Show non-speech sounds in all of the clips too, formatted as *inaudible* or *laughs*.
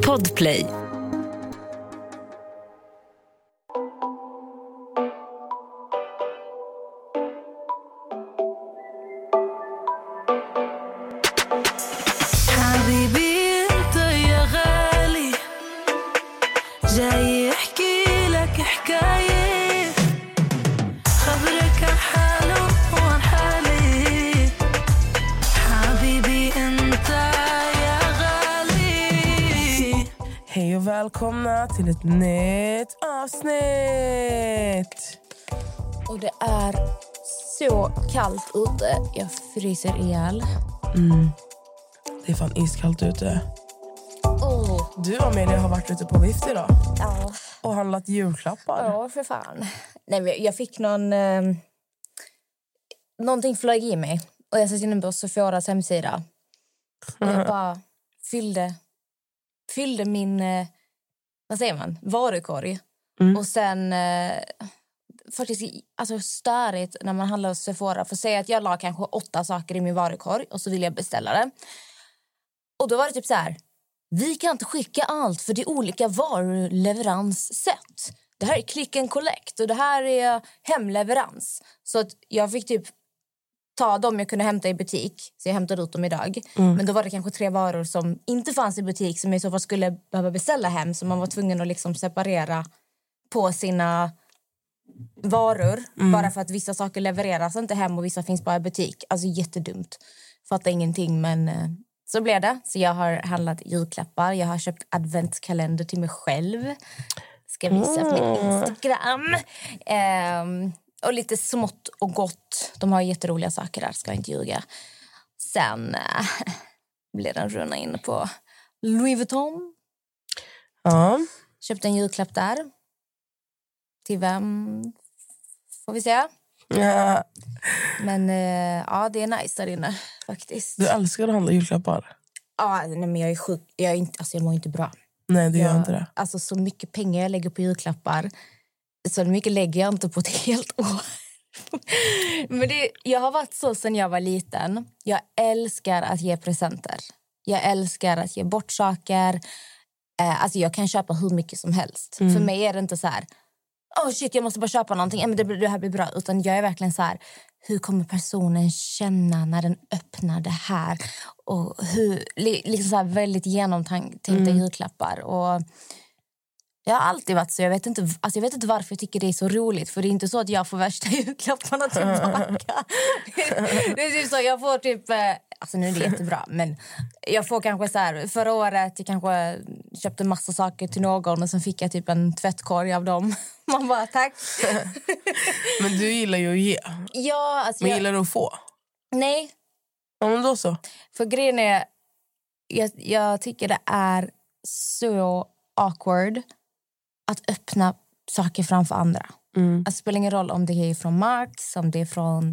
Podplay. Ett nytt avsnitt! Och det är så kallt ute. Jag fryser ihjäl. Det är fan iskallt ute. Oh. Du Amelia har varit ute på vift idag Ja. och handlat julklappar. ja, för fan. Nej, jag fick någon... Eh, någonting flög i mig. Och Jag satt inne på Sophoras hemsida. Och jag *laughs* bara fyllde, fyllde min... Eh, vad säger man? Varukorg. Mm. Och sen... Eh, faktiskt alltså störigt när man handlar hos Sephora. För säga att jag la kanske åtta saker i min varukorg och så vill jag beställa det. Och då var det typ så här. Vi kan inte skicka allt för det är olika varuleveranssätt. Det här är click and collect och det här är hemleverans. Så att jag fick typ ta dem jag kunde hämta i butik. Så jag hämtade ut dem idag. Men då var det kanske tre varor som inte fanns i butik som jag i så fall skulle behöva beställa hem. Så man var tvungen att liksom separera på sina varor. Bara för att vissa saker levereras inte hem och vissa finns bara i butik. Alltså jättedumt. Fattar ingenting men eh, så blev det. Så jag har handlat julklappar. Jag har köpt adventskalender till mig själv. Ska visa på min Instagram. Ehm, och lite smått och gott. De har jätteroliga saker där, ska jag inte ljuga. Sen *laughs* äh, blev det en runda in på Louis Vuitton. Ja. Köpte en julklapp där. Till vem får vi se. ja. Men eh, ja, det är nice där inne faktiskt. Du älskar att handla julklappar. Ja, nej, men jag är sjuk. Jag, är inte, alltså, jag mår inte bra. Nej, du gör jag, inte det. Alltså så mycket pengar jag lägger på julklappar. Så mycket lägger jag inte på ett helt år. *laughs* Men det, jag har varit så sen jag var liten. Jag älskar att ge presenter. Jag älskar att ge bort saker. Eh, alltså jag kan köpa hur mycket som helst. För mig är det inte så här... Oh shit, jag måste bara köpa någonting. Ja, men det, här blir bra. Utan jag är verkligen så här... Hur kommer personen känna när den öppnar det här? Och hur, li, liksom så här väldigt genomtänkta julklappar. Och jag har alltid varit så. Jag vet, inte, alltså jag vet inte varför jag tycker det är så roligt. För det är inte så att jag får värsta *laughs* julklapparna tillbaka. *laughs* det är typ så, jag får typ... eh, Alltså nu är det jättebra, men jag får kanske så här... Förra året jag kanske köpte massa saker till någon och sen fick jag typ en tvättkorg av dem. *laughs* Man bara, tack. Men du gillar ju att ge. ja, alltså Men jag, gillar du att få? Nej, Ja, men då så. För grejen är, jag, jag tycker det är så awkward att öppna saker framför andra. Mm. Alltså, det spelar ingen roll om det är från Max, om det är från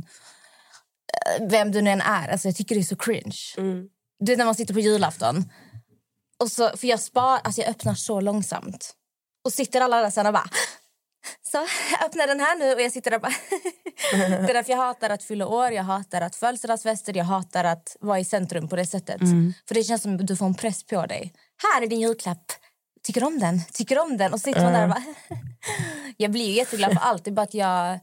eh, vem du nu än är. Alltså, jag tycker det är så cringe. Mm. Du vet när man sitter på julafton. Och så, för jag, spar, alltså jag öppnar så långsamt. Och sitter alla där sen och bara... Så, öppna den här nu. Och jag sitter där bara... *laughs* det är därför jag hatar att fylla år, jag hatar att födelsedagsfester, jag hatar att vara i centrum på det sättet. För det känns som att du får en press på dig. Här är din julklapp. Tycker om den? Tycker om den? Och så sitter man där och bara... *laughs* jag blir ju jätteglad för allt. Det är bara att jag...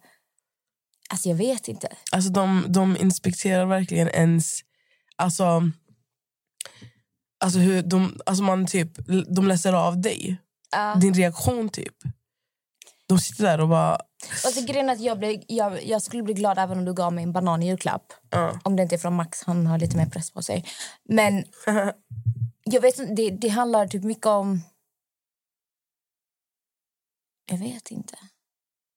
Alltså jag vet inte. Alltså de, de inspekterar verkligen ens... Alltså, alltså hur de, alltså man typ, de läser av dig. Ja. Din reaktion typ. De sitter där och bara... Alltså, grejen att jag, blev, jag, jag skulle bli glad även om du gav mig en banan i julklapp. Ja. Om det inte är från Max, han har lite mer press på sig. Men *laughs* jag vet inte, det, det handlar typ mycket om... Jag vet inte.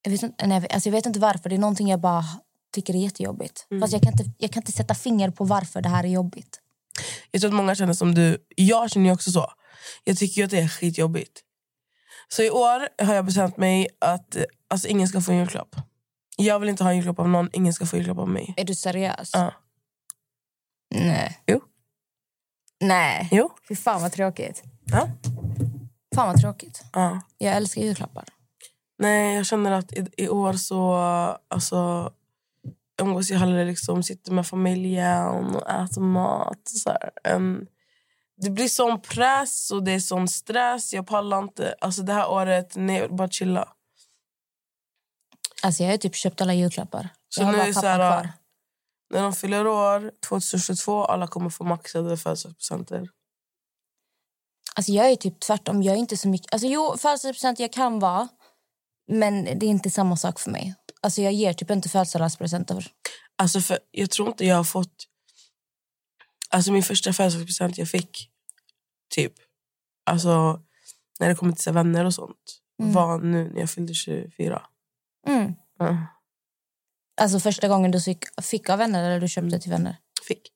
Jag vet inte, nej, alltså jag vet inte varför. Det är någonting jag bara tycker är jättejobbigt. Fast jag kan, inte, jag kan inte sätta finger på varför det här är jobbigt. Jag tror att många känner som du. Jag känner ju också så. Jag tycker att det är skitjobbigt. Så i år har jag bestämt mig att alltså, ingen ska få en julklapp. Jag vill inte ha en julklapp av någon. Ingen ska få julklapp av mig. Är du seriös? Ja. Nej. Jo. Nej. Jo. Fy fan vad tråkigt. Ja. Fan vad tråkigt. Ja. Jag älskar julklappar. Nej, jag känner att i, i år så... Alltså, umgås jag hellre liksom, sitter med familjen och äter mat. Så här, än det blir sån press och det är sån stress. Jag pallar inte. Alltså det här året, nej, bara chilla. Alltså jag har typ köpt alla julklappar. Så jag nu är så här. När de fyller år, 2022, alla kommer få maxade födelsedagspresenter. Alltså jag är typ tvärtom. Jag är inte så mycket... Alltså jo, födelsedagspresent jag kan vara. Men det är inte samma sak för mig. Alltså jag ger typ inte födelsedagspresenter. Alltså för, jag tror inte jag har fått... Alltså min första födelsedagspresent jag fick, typ, alltså när det kommer till vänner och sånt, Mm. var nu när jag fyllde 24. Mm. Ja, Alltså första gången du fick, fick av vänner eller du köpte till vänner. fick.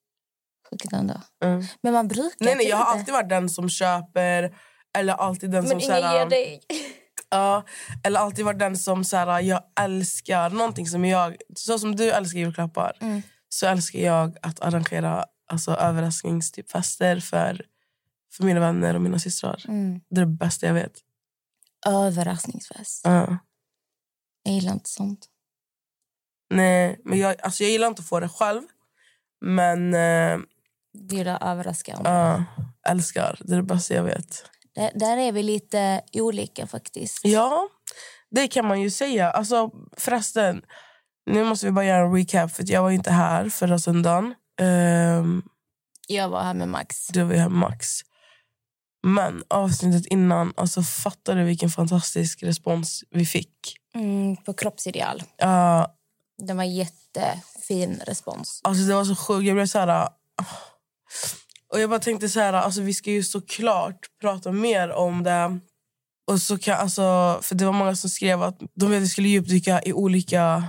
Sjukt ändå. Mm. Men man brukar Nej, nej, typ jag har alltid varit den som köper eller alltid den Men som... ingen så här, ger dig. Ja, eller alltid varit den som så här, jag älskar någonting som jag... Så som du älskar julklappar Mm. så älskar jag att arrangera alltså, överraskningsfester för, för mina vänner och mina systrar. Mm. Det är det bästa jag vet. Överraskningsfest. Ja. Jag gillar inte sånt. Nej, men jag, alltså, jag gillar inte att få det själv. Men uh, Du gillar överraska. älskar. Det är det bästa jag vet. Där, där är vi lite olika faktiskt. Ja, det kan man ju säga. Alltså, förresten, nu måste vi bara göra en recap. För jag var inte här förra söndagen. Um, Jag var här med Max. det var här med Max. Men avsnittet innan, alltså fattar du vilken fantastisk respons vi fick? Mm, på kroppsideal. Uh, Det var jättefin respons. alltså det var så sjukt. Jag blev så här... ah. Och jag bara tänkte så här, alltså vi ska ju såklart prata mer om det. Och så kan, alltså, för det var många som skrev att de ville skulle djupdyka i olika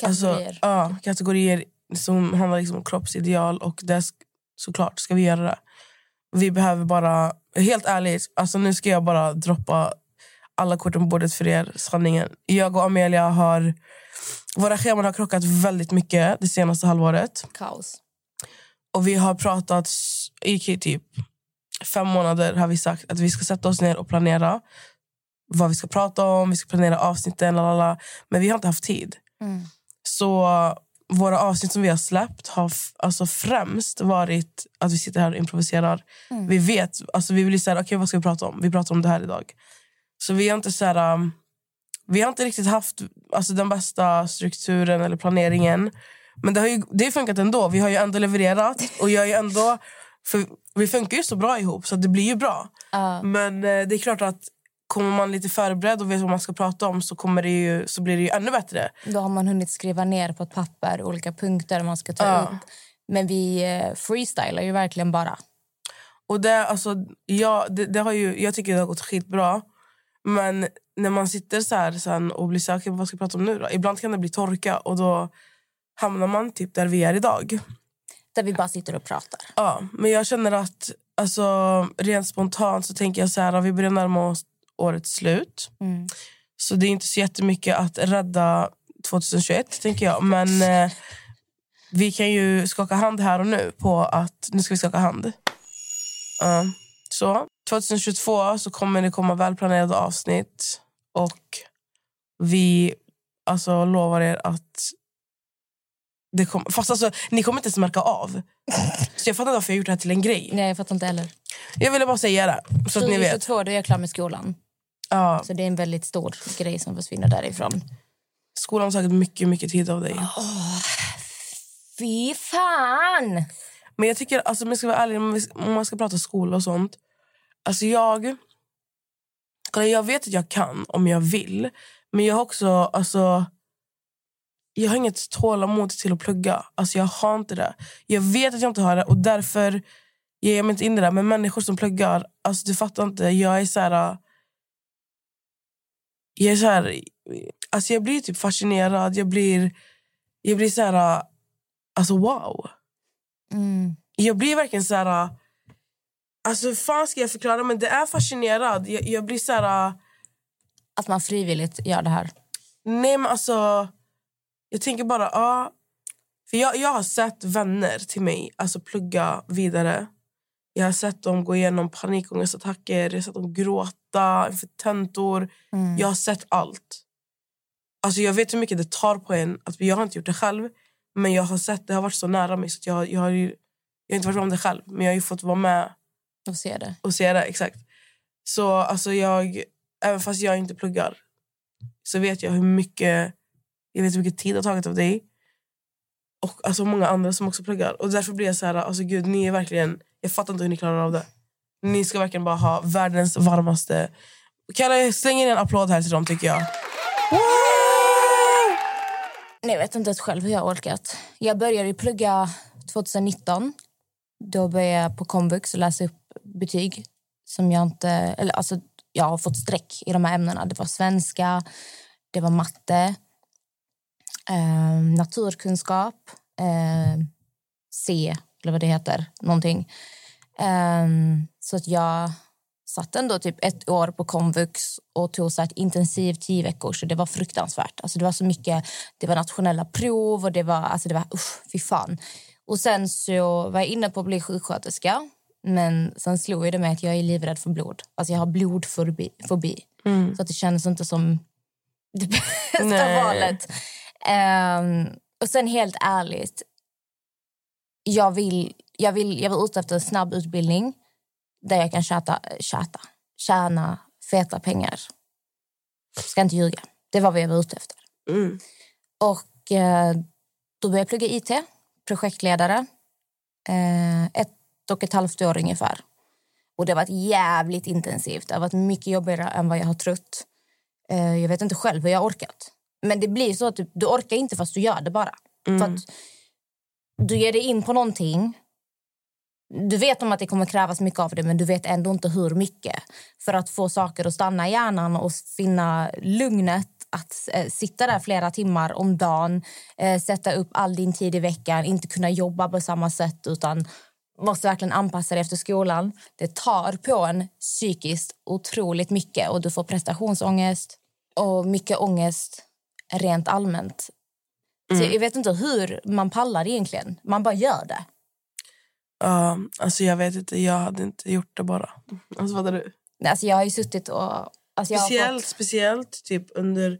Kategorier. Alltså, ja, kategorier som handlar liksom om kroppsideal. Och det såklart ska vi göra det. Vi behöver bara... Helt ärligt, alltså nu ska jag bara droppa alla korten på bordet för er. Sanningen. Jag och Amelia har... Våra scheman har krockat väldigt mycket det senaste halvåret. Kaos. Och vi har pratat i typ fem månader har vi sagt att vi ska sätta oss ner och planera vad vi ska prata om, vi ska planera avsnitten, lalala. men vi har inte haft tid. Mm. Så våra avsnitt som vi har släppt har alltså främst varit att vi sitter här och improviserar. Mm. Vi vet, alltså vi vill säga, okej vad ska vi prata om? Vi pratar om det här idag. Så vi har inte så här, um, vi har inte riktigt haft alltså, den bästa strukturen eller planeringen. Men det har ju det har funkat ändå. Vi har ju ändå levererat och jag är ändå för vi funkar ju så bra ihop så det blir ju bra. Ja. Men eh, det är klart att kommer man lite förberedd och vet vad man ska prata om så, kommer det ju, så blir det ju ännu bättre. Då har man hunnit skriva ner på ett papper olika punkter man ska ta Ja. upp. Men vi eh, freestylar ju verkligen bara. Och det, alltså, ja, det, det har ju, jag tycker det har gått skitbra. Men när man sitter så här sen och blir säker på vad ska prata om nu då? Ibland kan det bli torka och då hamnar man typ där vi är idag. Där vi bara sitter och pratar. Ja, men jag känner att alltså, rent spontant så tänker jag så här, vi börjar närma oss årets slut. Mm. Så det är inte så jättemycket att rädda 2021, tänker jag. Men eh, vi kan ju skaka hand här och nu på att... Nu ska vi skaka hand. Ja, så 2022 så kommer det komma välplanerade avsnitt. Och vi alltså, lovar er att... Det kom, fast alltså, ni kommer inte ens märka av. Så jag fattar inte varför jag gjort det här till en grej. Nej, jag fattar inte heller. Jag ville bara säga det, så att ni vet. 2022 då är jag klar med skolan. Ja, Så det är en väldigt stor grej som försvinner därifrån. skolan har tagit mycket, mycket tid av dig. Fy fan! Men jag tycker, alltså, om jag ska vara ärlig, om man ska prata skola och sånt. Alltså jag... kolla, Jag vet att jag kan om jag vill. Men jag har också... Alltså, jag har inget tålamod till att plugga. Alltså jag har inte det. Jag vet att jag inte har det och därför ger jag mig inte in i det. Men människor som pluggar, alltså du fattar inte. Jag är så här... Jag är så här... Alltså jag blir typ fascinerad. Jag blir... Jag blir så här... Alltså wow Mm. jag blir verkligen så här... Alltså hur fan ska jag förklara? Men det är fascinerad. Jag, jag blir så här... Att man frivilligt gör det här. Nej men alltså... Jag tänker bara... Ja, för jag, jag har sett vänner till mig alltså plugga vidare. Jag har sett dem gå igenom panikångestattacker. Jag har sett dem gråta inför tentor. Mm. Jag har sett allt. Alltså jag vet hur mycket det tar på en. Att jag har inte gjort det själv. Men jag har sett det har varit så nära mig. Så jag, jag, har ju, jag har inte varit med om det själv. Men jag har ju fått vara med Och se det. och se det. Exakt. Så alltså jag, även fast jag inte pluggar så vet jag hur mycket, jag vet hur mycket tid det har tagit av dig och alltså många andra som också pluggar. Och därför blir jag så här, alltså gud, ni är verkligen, jag fattar inte hur ni klarar av det. Ni ska verkligen bara ha världens varmaste... Kan jag slänga in en applåd här till dem tycker jag? Nej, jag vet inte ens själv hur jag har orkat. Jag började plugga 2019. Då började jag på komvux och läsa upp betyg som jag inte... Eller alltså, jag har fått streck i de här ämnena. Det var svenska, det var matte, eh, naturkunskap, eh, C, eller vad det heter, någonting. Eh, så att jag satt ändå typ ett år på komvux och tog så ett intensivt tio veckor. Så det var fruktansvärt. Alltså det var så mycket, det var nationella prov och det var, alltså det var usch, fy fan. Och sen så var jag inne på att bli sjuksköterska. Men sen slog det mig att jag är livrädd för blod. Alltså jag har blodfobi. fobi. Så att det kändes inte som det *laughs* bästa Nej. valet. Ehm, och sen helt ärligt, jag vill, jag vill, jag vill ute efter en snabb utbildning där jag kan tjata, tjata, tjäna feta pengar. Ska inte ljuga. Det var vad jag var ute efter. Mm. Och eh, då började jag plugga IT, projektledare. Eh, ett och ett halvt år ungefär. Och det har varit jävligt intensivt. Det har varit mycket jobbigare än vad jag har trott. Eh, jag vet inte själv hur jag har orkat. Men det blir så att du, du orkar inte fast du gör det bara. För att du ger dig in på någonting. Du vet om att det kommer krävas mycket av dig men du vet ändå inte hur mycket. För att få saker att stanna i hjärnan och finna lugnet att eh, sitta där flera timmar om dagen, eh, sätta upp all din tid i veckan, inte kunna jobba på samma sätt utan måste verkligen anpassa dig efter skolan. Det tar på en psykiskt otroligt mycket och du får prestationsångest och mycket ångest rent allmänt. Så jag vet inte hur man pallar egentligen. Man bara gör det. Ja, alltså jag vet inte, jag hade inte gjort det bara. Alltså vad är du? Alltså jag har ju suttit och... Alltså Speciellt, fått, speciellt typ under...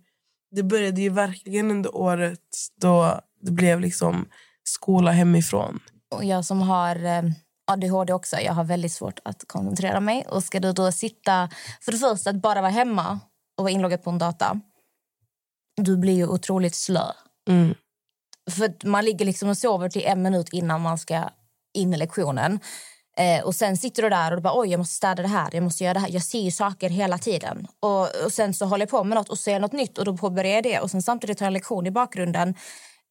Det började ju verkligen under året då det blev liksom skola hemifrån. och jag som har eh, ADHD också, jag har väldigt svårt att koncentrera mig. Och ska du då sitta... För det första, att bara vara hemma och vara inloggad på en data. Du blir ju otroligt slö. Mm. För man ligger liksom och sover till en minut innan man ska in i lektionen. Eh, och sen sitter du där och du bara, oj jag måste städa det här, jag måste göra det här. Jag ser ju saker hela tiden. Och, och sen så håller jag på med något och ser något nytt och då påbörjar jag det. Och sen samtidigt tar jag en lektion i bakgrunden.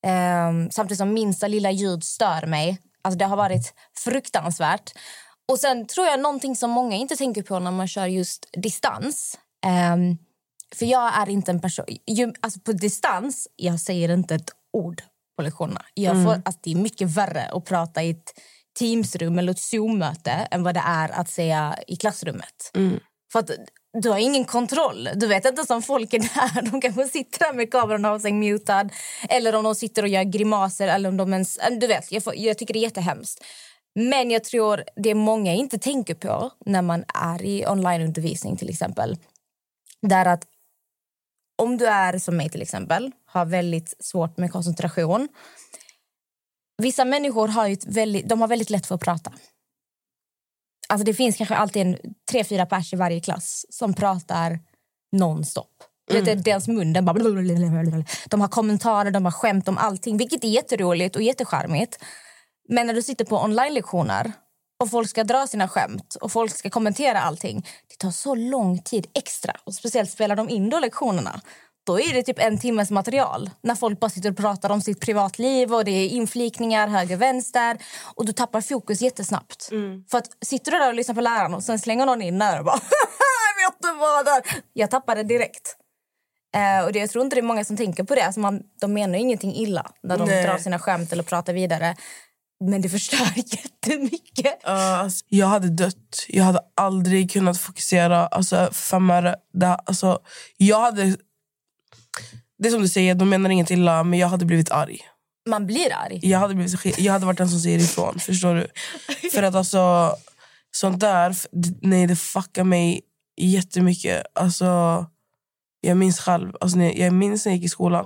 Eh, samtidigt som minsta lilla ljud stör mig. Alltså det har varit fruktansvärt. Och sen tror jag någonting som många inte tänker på när man kör just distans. Ehm, för jag är inte en person... Ju, alltså på distans, jag säger inte ett ord på lektionerna. Jag får, alltså det är mycket värre att prata i ett Teamsrum eller ett Zoom-möte än vad det är att säga i klassrummet. För att du har ingen kontroll. Du vet inte som folk är där. De kanske sitter där med kameran av sig mutad. Eller om de sitter och gör grimaser. Eller om de ens, du vet, jag, får, jag tycker det är jättehemskt. Men jag tror det många inte tänker på när man är i onlineundervisning till exempel. Där att om du är som mig till exempel, har väldigt svårt med koncentration. Vissa människor har, ju väldigt, de har väldigt lätt för att prata. Alltså det finns kanske alltid en, tre, fyra pers i varje klass som pratar nonstop. Mm. Det, deras mun den bara... De har kommentarer, de har skämt om allting, vilket är jätteroligt och jättecharmigt. Men när du sitter på online-lektioner och folk ska dra sina skämt och folk ska kommentera allting, det tar så lång tid extra. Och speciellt spelar de in då lektionerna. Då är det typ en timmes material när folk bara sitter och pratar om sitt privatliv och det är inflikningar höger vänster och du tappar fokus jättesnabbt. För att sitter du där och lyssnar på läraren och sen slänger någon in där och bara *laughs* vet du vad där? Jag tappar det direkt. Eh, och det, jag tror inte det är många som tänker på det. Alltså man, de menar ingenting illa när de Nej. drar sina skämt eller pratar vidare. Men det förstör *laughs* jättemycket. Alltså, jag hade dött. Jag hade aldrig kunnat fokusera. Alltså, fem öre. Det, alltså, jag hade... Det är som du säger, de menar inget illa, men jag hade blivit arg. Man blir arg. Jag hade, blivit, skit- jag hade varit den som säger ifrån. Förstår du? *laughs* För att alltså, sånt där, nej det fuckar mig jättemycket. Alltså, jag minns själv, alltså, jag minns när jag gick i skolan.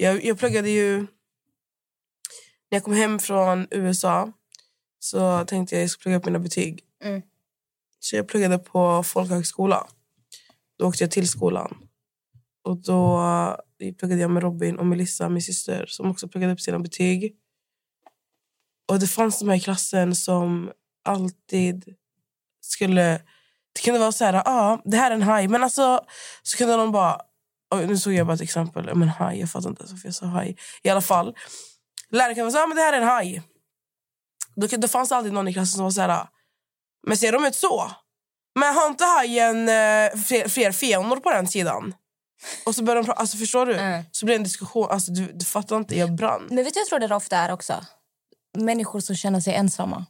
Jag, jag pluggade ju... När jag kom hem från USA så tänkte jag att jag skulle plugga upp mina betyg. Mm. Så jag pluggade på folkhögskola. Då åkte jag till skolan. Och då eh, pluggade jag med Robin och Melissa, min syster, som också pluggade upp sina betyg. Och det fanns de här i klassen som alltid skulle... Det kunde vara så här, ja, ah, det här är en haj. Men alltså, så kunde de bara... Nu såg jag bara ett exempel. Men haj, jag fattar inte ens varför jag sa haj. I alla fall. Läraren kunde säga, ah, men det här är en haj. Då, det fanns alltid någon i klassen som var så här, men ser de ut så? Men har inte hajen eh, fler, fler fenor på den sidan? Och så började de prata, alltså förstår du? Mm. Så blev det en diskussion, alltså du, du fattar inte, jag brann. Men vet du, jag tror det ofta är också? Människor som känner sig ensamma.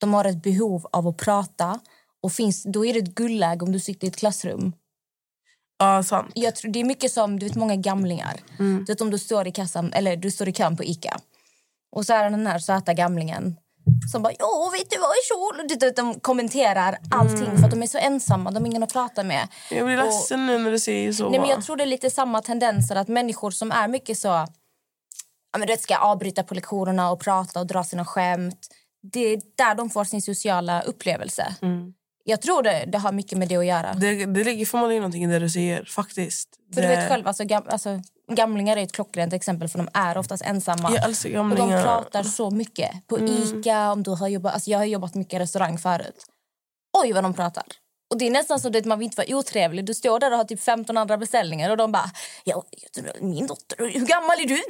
De har ett behov av att prata. Och finns, Då är det ett guldläge om du sitter i ett klassrum. Ja, sant. Jag tror, det är mycket som du vet, många gamlingar. Mm. Du vet, om du står i kassan, eller du står i kön på Ica. Och så är den här söta gamlingen som bara “ja, vet du vad, kjol?” Du vet, De kommenterar allting Mm. för att de är så ensamma. De har ingen att prata med. Jag blir Och- ledsen nu när du säger så. Nej, men jag tror det är lite samma tendenser att människor som är mycket så... Ja, men du vet, ska avbryta på lektionerna och prata och dra sina skämt. Det är där de får sin sociala upplevelse. Jag tror det, det har mycket med det att göra. Mm. det, det ligger förmodligen någonting i det du säger, faktiskt. För det, du vet själv, alltså, gam, alltså, gamlingar är ett klockrent exempel för de är oftast ensamma. Älskar och gamlingar. Mm. de pratar så mycket. På Ica, om du har jobbat, alltså jag har jobbat mycket i restaurang förut. Oj vad de pratar. Och det är nästan så att man vill inte vara otrevlig. Du står där och har typ 15 andra beställningar och de bara ja, min dotter, hur gammal är du?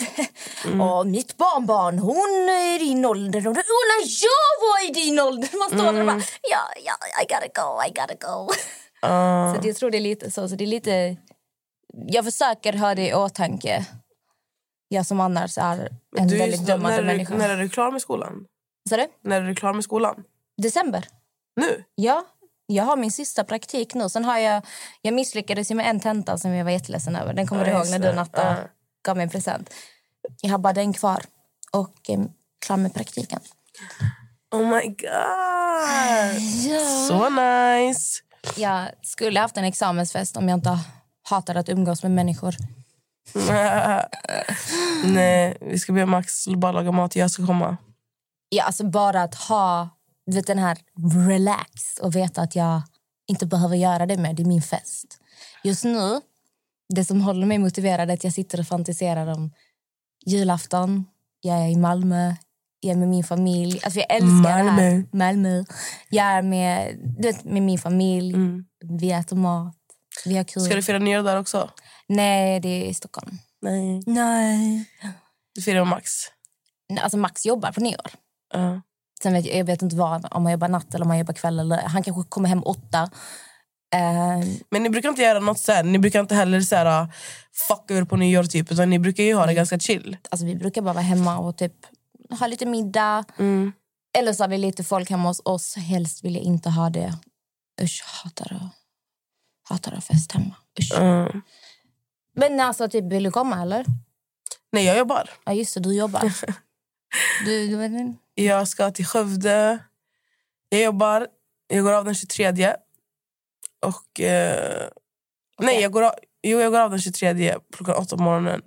Mm. Och mitt barnbarn, hon är i din ålder. Och, när jag var i din ålder. Man står där och Mm. bara ja, ja, I gotta go, I gotta go. Ja. Så jag tror det är lite så. så det är lite, jag försöker ha det i åtanke. Jag som annars är en du, väldigt dömande när, är människa. du, när är du klar med skolan? Så? När är du klar med skolan? December. Nu? Ja, jag har min sista praktik nu. Sen har jag, jag misslyckades med en tenta som jag var jätteledsen över. Den kommer Ja, du ihåg när du Natta Ja. gav mig en present. Jag har bara den kvar och eh, klar med praktiken. Oh my god! *laughs* Så nice! Jag skulle haft en examensfest om jag inte hatade att umgås med människor. *laughs* Nej, vi ska be Max bara laga mat. Jag ska komma. Ja, alltså bara att ha du vet, den här relax och veta att jag inte behöver göra det med. Det är min fest. Just nu, det som håller mig motiverad är att jag sitter och fantiserar om julafton. Jag är i Malmö. Jag är med min familj. Alltså jag älskar det här. Malmö. Malmö. Jag är med, du vet, med min familj. Mm. Vi äter mat. Vi har kul. Ska du fira nyår där också? Nej, det är i Stockholm. Nej. Nej. Du firar med Max? Alltså Max jobbar på nyår. Ja. Sen vet jag, jag vet inte vad, om han jobbar natt eller om han jobbar kväll. Eller, han kanske kommer hem åtta. Eh, Men ni brukar inte göra något så här. Ni brukar inte heller så här, fucka ur på nyår typ. Utan ni brukar ju ha det ganska chill. alltså, vi brukar bara vara hemma och typ ha lite middag. Mm. Eller så har vi lite folk hemma hos oss. Helst vill jag inte ha det. Usch, hatar att, hatar att fest hemma. Usch. Mm. Men alltså, typ, vill du komma eller? Nej, jag jobbar. Ja, just det, du jobbar. *laughs* du, du, Jag ska till Skövde. Jag jobbar. Jag går av den 23. Och... Eh, Nej, jag går, av, jo, jag går av den 23 klockan åtta på morgonen.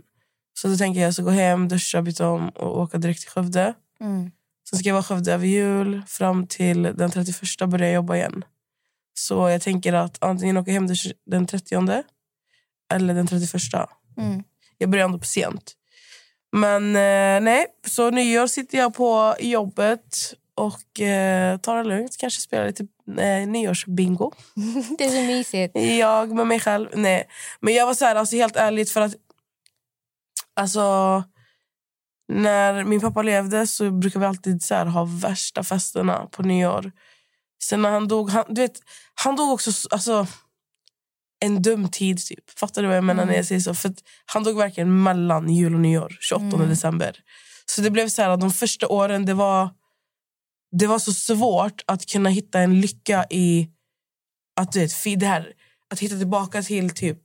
Så då tänker jag så gå hem, duscha, byta om och åka direkt till Skövde. mm. Sen ska jag vara i Skövde över jul. Fram till den 31 börjar jag jobba igen. Så jag tänker att antingen åka hem den 30 eller den 31. Mm. Jag börjar ändå på sent. Men eh, nej, så nyår sitter jag på jobbet och eh, tar det lugnt. Kanske spelar lite eh, nyårsbingo. *laughs* Det är så mysigt. Jag med mig själv. Nej. Men jag var så här, alltså helt ärligt för att... Alltså... När min pappa levde så brukade vi alltid så här, ha värsta festerna på nyår. Sen när han dog... Han, du vet, han dog också... Alltså, en dum tid. typ. Fattar du vad jag menar när jag säger så? För han dog verkligen mellan jul och nyår, 28 december. Så det blev så här, de första åren, det var, det var så svårt att kunna hitta en lycka i att, du vet, det här, att hitta tillbaka till typ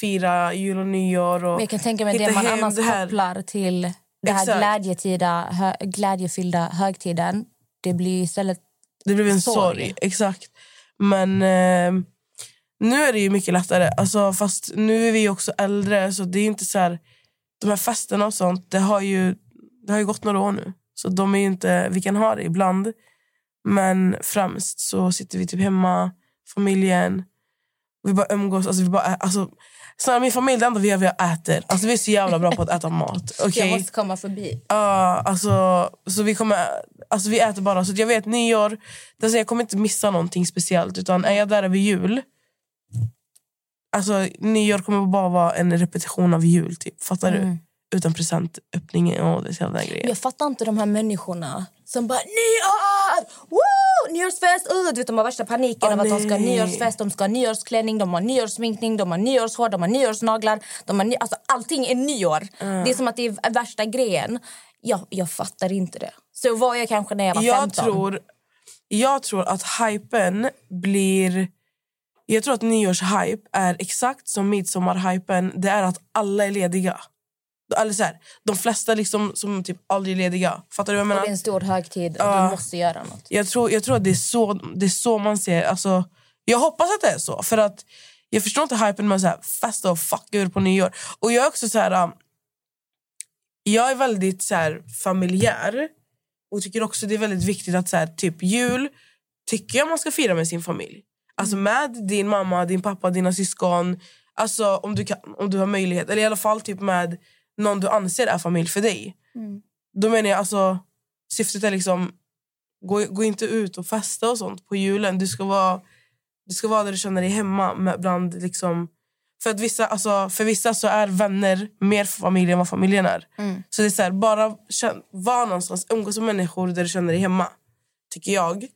fira jul och nyår. Och Men jag kan tänka mig det man annars det här. kopplar till den här glädjetida, hö, glädjefyllda högtiden. Det blir istället... Det blev en Sorg. sorg. Exakt. Men eh, nu är det ju mycket lättare. Alltså, fast nu är vi också äldre. Så det är inte så här, De här festerna och sånt, det har ju, det har ju gått några år nu. Så de är ju inte, vi kan ha det ibland. Men främst så sitter vi typ hemma, familjen. Vi bara umgås. Alltså, vi bara, alltså, så min familj, det enda vi gör vi äter. Alltså, vi är så jävla bra på att äta mat. *laughs* Jag Okej? måste komma förbi. Ja, alltså, så vi kommer... Alltså vi äter bara. Så jag vet nyår, det är så jag kommer inte missa någonting speciellt. Utan är jag där över jul... Alltså nyår kommer bara vara en repetition av jul. Typ. Fattar du? Utan presentöppning och det hela grejen. Jag fattar inte de här människorna som bara nyår! Woo! Nyårsfest! Uh, du vet, de har värsta paniken Åh, av att de ska ha nej. nyårsfest, de ska ha nyårsklänning, de har nyårssminkning, de har nyårshår, de har nyårsnaglar. De har ny... alltså, allting är nyår. Det är som att det är värsta grejen. Jag, jag fattar inte det. Så var jag kanske när jag var jag 15. tror, jag tror att hypen blir... Jag tror att nyårshype är exakt som midsommarhypen. Det är att alla är lediga. Eller så här, de flesta liksom som typ aldrig är lediga. Fattar du vad jag menar? det är en stor högtid och Ja. du måste göra något. Jag tror, jag tror att det är, så, det är så man ser... Alltså, jag hoppas att det är så. För att Jag förstår inte hypen med att festa och fucka ur på nyår. Och jag är också så här... um, Jag är väldigt så här, familjär. Och tycker också det är väldigt viktigt att så här, typ jul tycker jag man ska fira med sin familj. Alltså med din mamma, din pappa, dina syskon. Alltså om du, kan, om du har möjlighet. Eller i alla fall typ med någon du anser är familj för dig. Då menar jag alltså, syftet är liksom, gå, gå inte ut och festa och sånt på julen. Du ska vara, du ska vara där du känner dig hemma. Med, bland liksom, för, att vissa, alltså, för vissa så är vänner mer för familjen än vad familjen är. Så det är så här, bara känn, var någonstans, umgås med människor där du känner dig hemma. Tycker jag.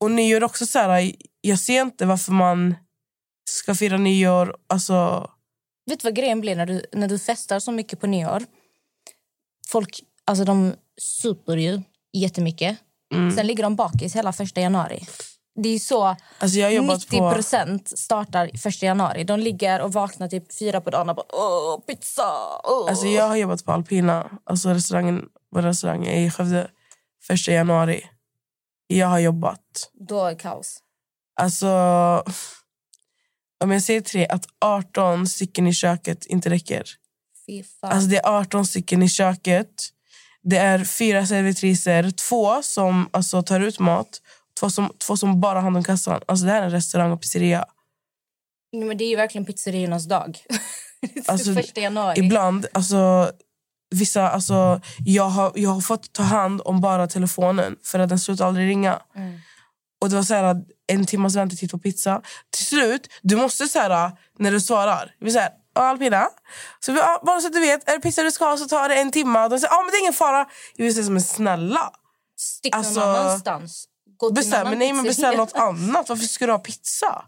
Och nyår också så här, jag ser inte varför man ska fira nyår. Alltså, Vet du vad grejen blir när du, när du festar så mycket på nyår? Folk alltså de super ju jättemycket. Mm. Sen ligger de bakis hela första januari. Det är så alltså jag har jobbat 90 på... procent startar första januari. De ligger och vaknar typ fyra på dagen och bara åh, pizza! Åh. Alltså jag har jobbat på Alpina, alltså restaurangen, vår restaurang i Skövde, första januari. Jag har jobbat. Då är det kaos. Alltså, om jag säger tre, att 18 stycken i köket inte räcker. Fy fan. Alltså det är 18 stycken i köket. Det är fyra servitriser, två som alltså, tar ut mat, två som, två som bara har hand om kassan. Alltså det här är en restaurang och pizzeria. Nej, men det är ju verkligen pizzeriornas dag. *laughs* Alltså, första januari. Ibland, alltså, vissa, alltså, jag, har, jag har fått ta hand om bara telefonen för att den slutar aldrig ringa. Och det var så här, en timmas väntetid på pizza. Till slut, du måste så här, när du svarar, vi säger Ja, Alpina. Så vi, ja, bara så att du vet, är det pizza du ska ha så tar det en timme. De säger ja, men det är ingen fara. Jag vill säga som en snälla. Stick någon alltså, annanstans. Gå Beställ, någon men nej, men beställ något *laughs* annat. Varför ska du ha pizza?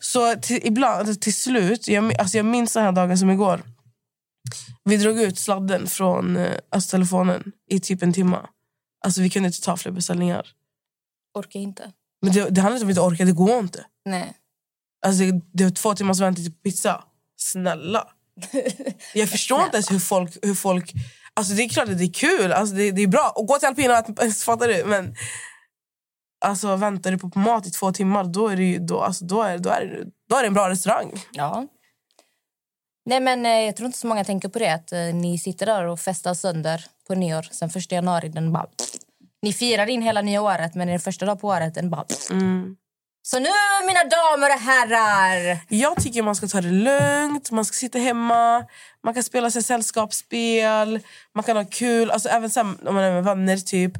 Så till, ibland, till slut, jag, alltså jag minns den här dagen som igår. Vi drog ut sladden från eh, alltså telefonen i typ en timme. Alltså vi kunde inte ta fler beställningar. Orkar inte. Men det, det handlar inte om att inte orka, det går inte. Nej. Alltså det, det var två timmars väntetid på pizza. Snälla. *laughs* Jag förstår inte ens hur folk... Hur folk alltså det är klart att det är kul, alltså det, det är bra. Och gå till alpina, att- fattar du? Men alltså, väntar du på mat i två timmar då är det, ju, då, alltså, då är, då är, det, då är det en bra restaurang. Ja. Nej, men eh, jag tror inte så många tänker på det. Att eh, ni sitter där och festar sönder på nyår. Sen första januari, den bara... Ni firar in hela nya året, men den första dag på året, den bara... Så nu, mina damer och herrar! Jag tycker man ska ta det lugnt, man ska sitta hemma, man kan spela sig sällskapsspel, man kan ha kul, alltså även om man är med vänner typ.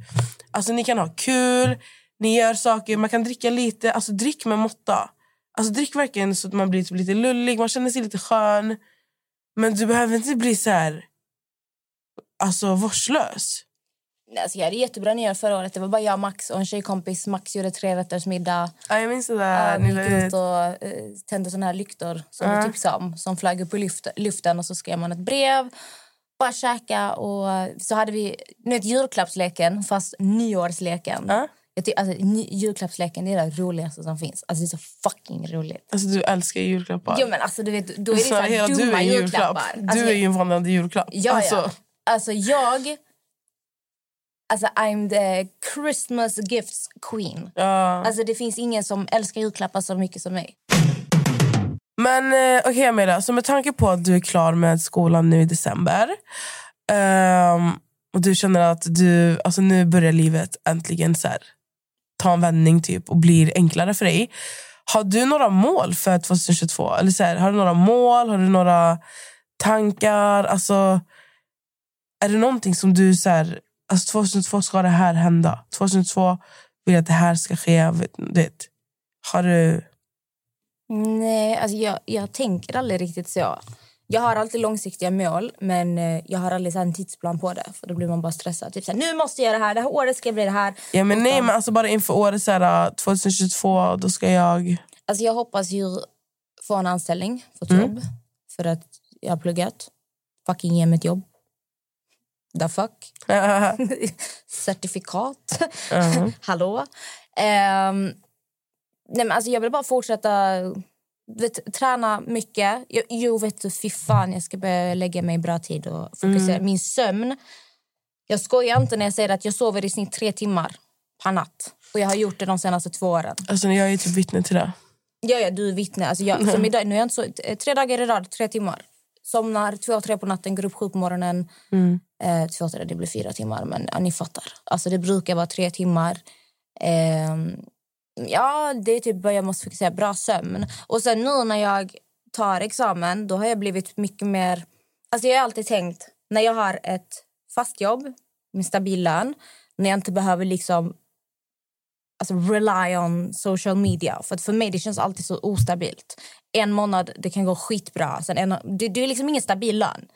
Alltså ni kan ha kul, ni gör saker, man kan dricka lite, alltså drick med måtta. Alltså drick verkligen så att man blir typ lite lullig, man känner sig lite skön. Men du behöver inte bli så här, alltså vårdslös. Alltså, jag hade jättebra nyår förra året. Det var bara jag, Max och en tjejkompis. Max gjorde trerättersmiddag. Ja, jag minns det där. vi gick ut och eh, tände såna här lyktor som Ja. du tipsade om. Som flög upp i luft, luften och så skrev man ett brev. Bara käka och så hade vi nu vet, julklappsleken fast nyårsleken. Ja. Jag ty- alltså, julklappsleken är det roligaste som finns. Alltså, det är så fucking roligt. Alltså, du älskar ju julklappar. Jo, men alltså, du vet, då är det så Snälla, här hela dumma du är en julklapp. julklappar. Alltså, du är ju en vandrande julklapp. Ja, alltså, ja. Alltså jag... Alltså I'm the Christmas gifts queen. ja. Alltså det finns ingen som älskar julklappar så mycket som mig. Men eh, okej Amelia, så med tanke på att du är klar med skolan nu i december ehm, och du känner att du, alltså nu börjar livet äntligen så här, ta en vändning typ och blir enklare för dig. Har du några mål för 2022? Eller så här, har du några mål? Har du några tankar? Alltså, är det någonting som du så här, alltså 2022 ska det här hända. 2022 vill jag att det här ska ske. Vet. Har du... Nej, alltså jag, jag tänker aldrig riktigt så. Jag har alltid långsiktiga mål, men eh, jag har aldrig så en tidsplan på det. För Då blir man bara stressad. Typ så här, nu måste jag göra det här, det här året ska bli det här. Ja, men nej, Utan- men alltså bara inför året så här, 2022, då ska jag... Alltså jag hoppas ju få en anställning, få ett Mm. jobb. För att jag har pluggat. Fucking ge mig ett jobb. The fuck? *laughs* Certifikat. Mhm. *laughs* Hallå? Ehm, nej men alltså jag vill bara fortsätta vet, träna mycket. Jo, jo, vet du, fy fan, jag ska börja lägga mig i bra tid och fokusera. Min sömn... Jag skojar inte när jag säger att jag sover i snitt tre timmar per natt. Och jag har gjort det de senaste två åren. Alltså, jag är typ vittne till det. Ja, ja, du är vittne. Alltså jag, som idag, nu är jag inte så, eh, tre dagar i rad, tre timmar. Somnar två, tre på natten, går upp sju på morgonen. Mm. Eh, två, timmar, det blir fyra timmar, men ja, ni fattar. Alltså det brukar vara tre timmar. Eh, ja, det är typ vad jag måste fokusera. Bra sömn. Och sen nu när jag tar examen, då har jag blivit mycket mer... Alltså jag har alltid tänkt, när jag har ett fast jobb med stabil lön, när jag inte behöver liksom alltså rely on social media. För att för mig det känns alltid så ostabilt. En månad det kan gå skitbra. Sen en, det, det är liksom ingen stabil lön.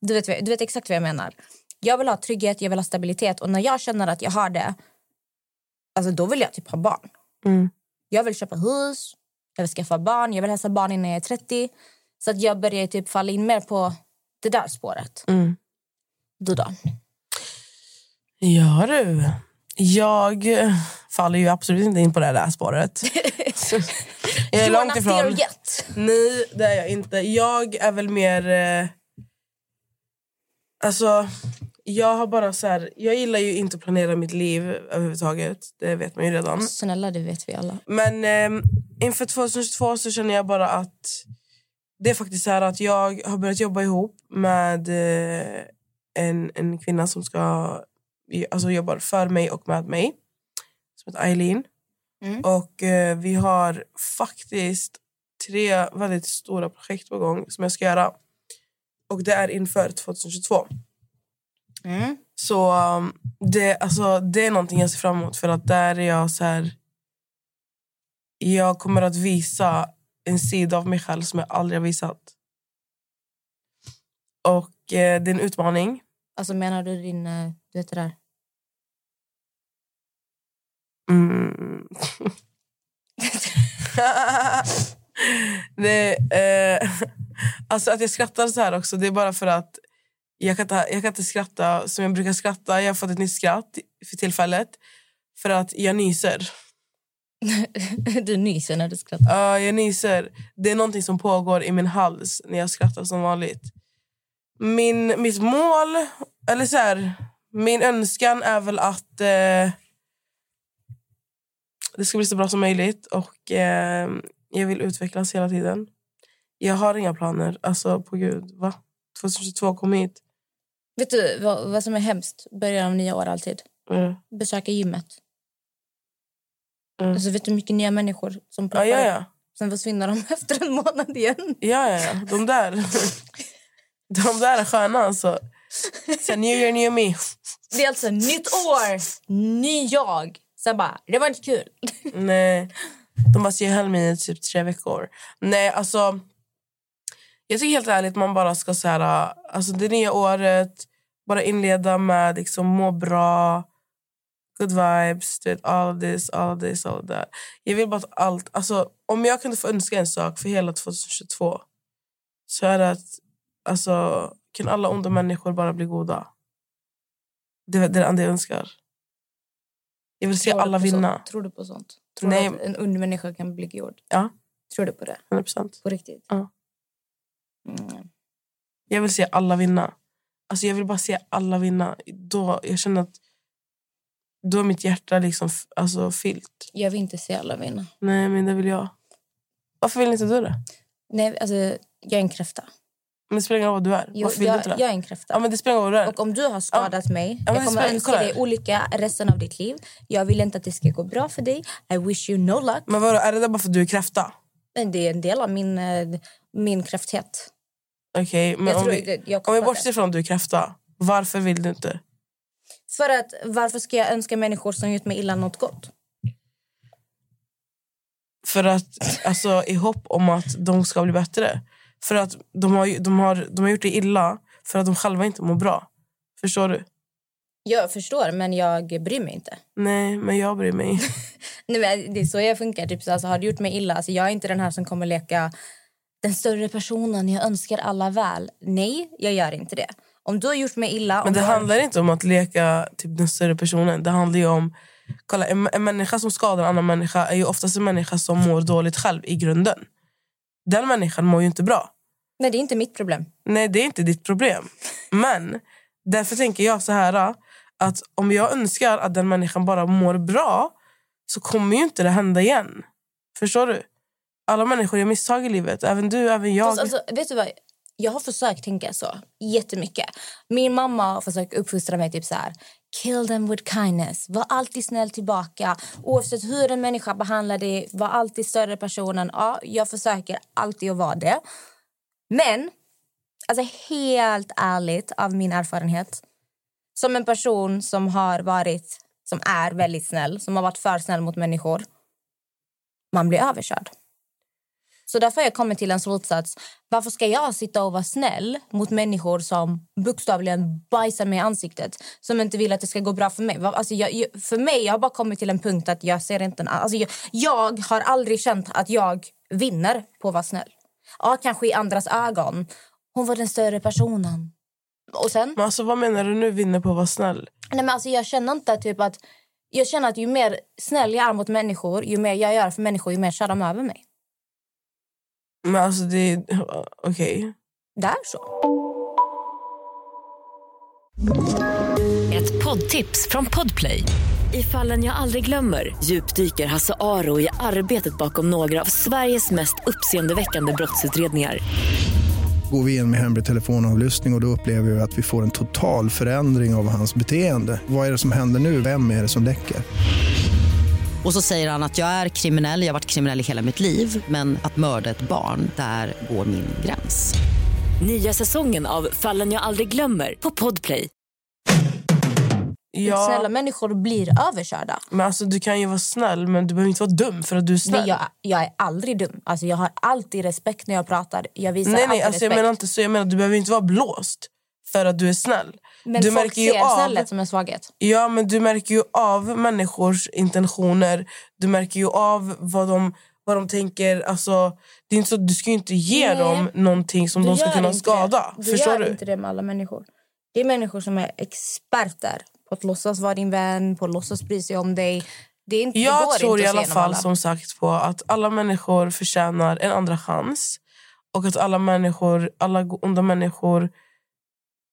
Du, vet, du vet exakt vad jag menar. Jag vill ha trygghet, jag vill ha stabilitet. Och när jag känner att jag har det, alltså då vill jag typ ha barn. Mm. Jag vill köpa hus, jag vill skaffa barn, jag vill hälsa barn innan jag är 30. Så att jag börjar typ falla in mer på det där spåret. Mm. Du då? Ja du. Jag faller ju absolut inte in på det där spåret. *laughs* jag är långt ifrån. Nej, det är jag inte. Jag är väl mer... Eh, alltså, jag har bara så här... Jag gillar ju inte att planera mitt liv överhuvudtaget. Det vet man ju redan. Snälla, det vet vi alla. Men eh, inför 2022 så känner jag bara att det är faktiskt så här att jag har börjat jobba ihop med eh, en, en kvinna som ska alltså jobbar för mig och med mig. Som heter Eileen. Mm. Och eh, vi har faktiskt tre väldigt stora projekt på gång som jag ska göra. Och det är inför 2022. Mm. Så um, det, alltså, det är någonting jag ser fram emot. För att där är jag så här... Jag kommer att visa en sida av mig själv som jag aldrig har visat. Och eh, det är en utmaning. Alltså menar du din... eh, Du vet det där? Mm. *laughs* det, eh, alltså att jag skrattar så här också, det är bara för att jag kan, inte, jag kan inte skratta som jag brukar skratta. Jag har fått ett nytt skratt för tillfället. För att jag nyser. *laughs* du nyser när du skrattar. Ja, jag nyser. Det är någonting som pågår i min hals när jag skrattar som vanligt. Min, mitt mål, eller så här, min önskan är väl att eh, det ska bli så bra som möjligt. Och eh, Jag vill utvecklas hela tiden. Jag har inga planer. Alltså, på gud. Va? 2022 kom hit. Vet du vad, vad som är hemskt? Början av nya år alltid. Mm. Besöka gymmet. Mm. Alltså, vet du hur mycket nya människor som Ja, ploppar ja, upp? ja. Sen försvinner de *laughs* efter en månad igen. Ja, ja, ja. De där. De där är sköna alltså. Sen new year, new me. Det är alltså nytt år, ny jag. Sen bara, det var inte kul. *laughs* Nej. De bara så jag höll mig i typ tre veckor. Nej, alltså... Jag tycker helt ärligt man bara ska så här... Alltså det nya året, bara inleda med liksom må bra, good vibes, du vet, all this, all this, all that. Jag vill bara att allt... Alltså, om jag kunde få önska en sak för hela 2022 så är det att alltså, kan alla onda människor bara bli goda. Det, det är det enda jag önskar. Jag vill se Tror alla vinna. Sånt? Tror du på sånt? Tror Nej. du att en ond människa kan bli god? Ja. Tror du på det? 100%. På riktigt? Ja. Mm. Jag vill se alla vinna. Alltså jag vill bara se alla vinna. Då, jag känner att då är mitt hjärta liksom alltså, fyllt. Jag vill inte se alla vinna. Nej, men det vill jag. Varför vill inte du det? Nej, alltså, jag är en kräfta. Men det spelar ingen roll vad du är. Jo, Varför vill du jag, inte det? jag är en kräfta. Ja, men det spelar ingen roll vad du är. Och om du har skadat mig, Ja, jag kommer spelar- önska kolla dig olycka resten av ditt liv. Jag vill inte att det ska gå bra för dig. I wish you no luck. Men vadå, är det där bara för att du är kräfta? Men det är en del av min, eh, min kräfthet. Okej, men jag om tror, vi, det- jag om vi bortser från att du är kräfta, varför vill du inte? För att varför ska jag önska människor som gjort mig illa något gott? För att, alltså, i hopp om att de ska bli bättre. För att de har, de har, de har gjort det illa för att de själva inte mår bra. Förstår du? Jag förstår, men jag bryr mig inte. *laughs* Nej, men jag bryr mig. Nej, men det är så jag funkar. Typ, så, alltså, har du gjort mig illa? Alltså, jag är inte den här som kommer leka den större personen. Jag önskar alla väl. Nej, jag gör inte det. Om du har gjort mig illa... Men det har- handlar inte om att leka typ, den större personen. Det handlar ju om... Kolla, en, en människa som skadar en annan människa är ju oftast en människa som mår dåligt själv i grunden. Den människan mår ju inte bra. Nej, det är inte mitt problem. Nej, det är inte ditt problem. Men därför tänker jag så här att om jag önskar att den människan bara mår bra så kommer ju inte det hända igen. Förstår du? Alla människor gör misstag i livet. Även du, även jag. Fast, alltså, vet du vad? Jag har försökt tänka så jättemycket. Min mamma har försökt uppfostra mig typ så här. Kill them with kindness. Var alltid snäll tillbaka. Oavsett hur en människa behandlar dig, var alltid större personen. Ja, jag försöker alltid att vara det. Men, alltså helt ärligt av min erfarenhet. Som en person som har varit, som är väldigt snäll, som har varit för snäll mot människor. Man blir överkörd. Så därför har jag kommit till en slutsats. Varför ska jag sitta och vara snäll mot människor som bokstavligen bajsar mig i ansiktet? Som inte vill att det ska gå bra för mig. Alltså jag- för mig, jag har bara kommit till en punkt att jag ser inte... En, alltså jag, jag har aldrig känt att jag vinner på att vara snäll. Ja, kanske i andras ögon. Hon var den större personen. Och sen? Men alltså, vad menar du nu vinner på att vara snäll? Nej, men alltså, jag känner inte typ att... Jag känner att ju mer snäll jag är mot människor, ju mer jag gör för människor, ju mer kör de över mig. Men alltså det... Okej. Det är så. Ett poddtips från Podplay. I fallen jag aldrig glömmer djupdyker Hasse Aro i arbetet bakom några av Sveriges mest uppseendeväckande brottsutredningar. Går vi in med hemlig telefonavlyssning och, och då upplever vi att vi får en total förändring av hans beteende. Vad är det som händer nu? Vem är det som läcker? Och så säger han att jag är kriminell, jag har varit kriminell i hela mitt liv men att mörda ett barn, där går min gräns. Nya säsongen av Fallen jag aldrig glömmer på Podplay. Ja, Snälla människor blir överkörda. men alltså, du kan ju vara snäll, men du behöver inte vara dum för att du är snäll. Nej, jag, jag är aldrig dum. Alltså, jag har alltid respekt när jag pratar. Jag visar nej, nej alltså, jag respekt. menar inte så. Jag menar, du behöver inte vara blåst för att du är snäll. Men du folk märker ju ser av- som en svaghet. Ja, men du märker ju av människors intentioner. Du märker ju av vad de, vad de tänker. Alltså, det är inte så, du ska ju inte ge Nej. dem någonting som Du de ska kunna skada. Det. Du Förstår gör du? inte det med alla människor. Det är människor som är experter på att låtsas vara din vän, på att låtsas bry sig om dig. Det är inte, det Jag går tror i alla fall alla. som sagt på att alla människor förtjänar en andra chans. Och att alla människor, alla onda människor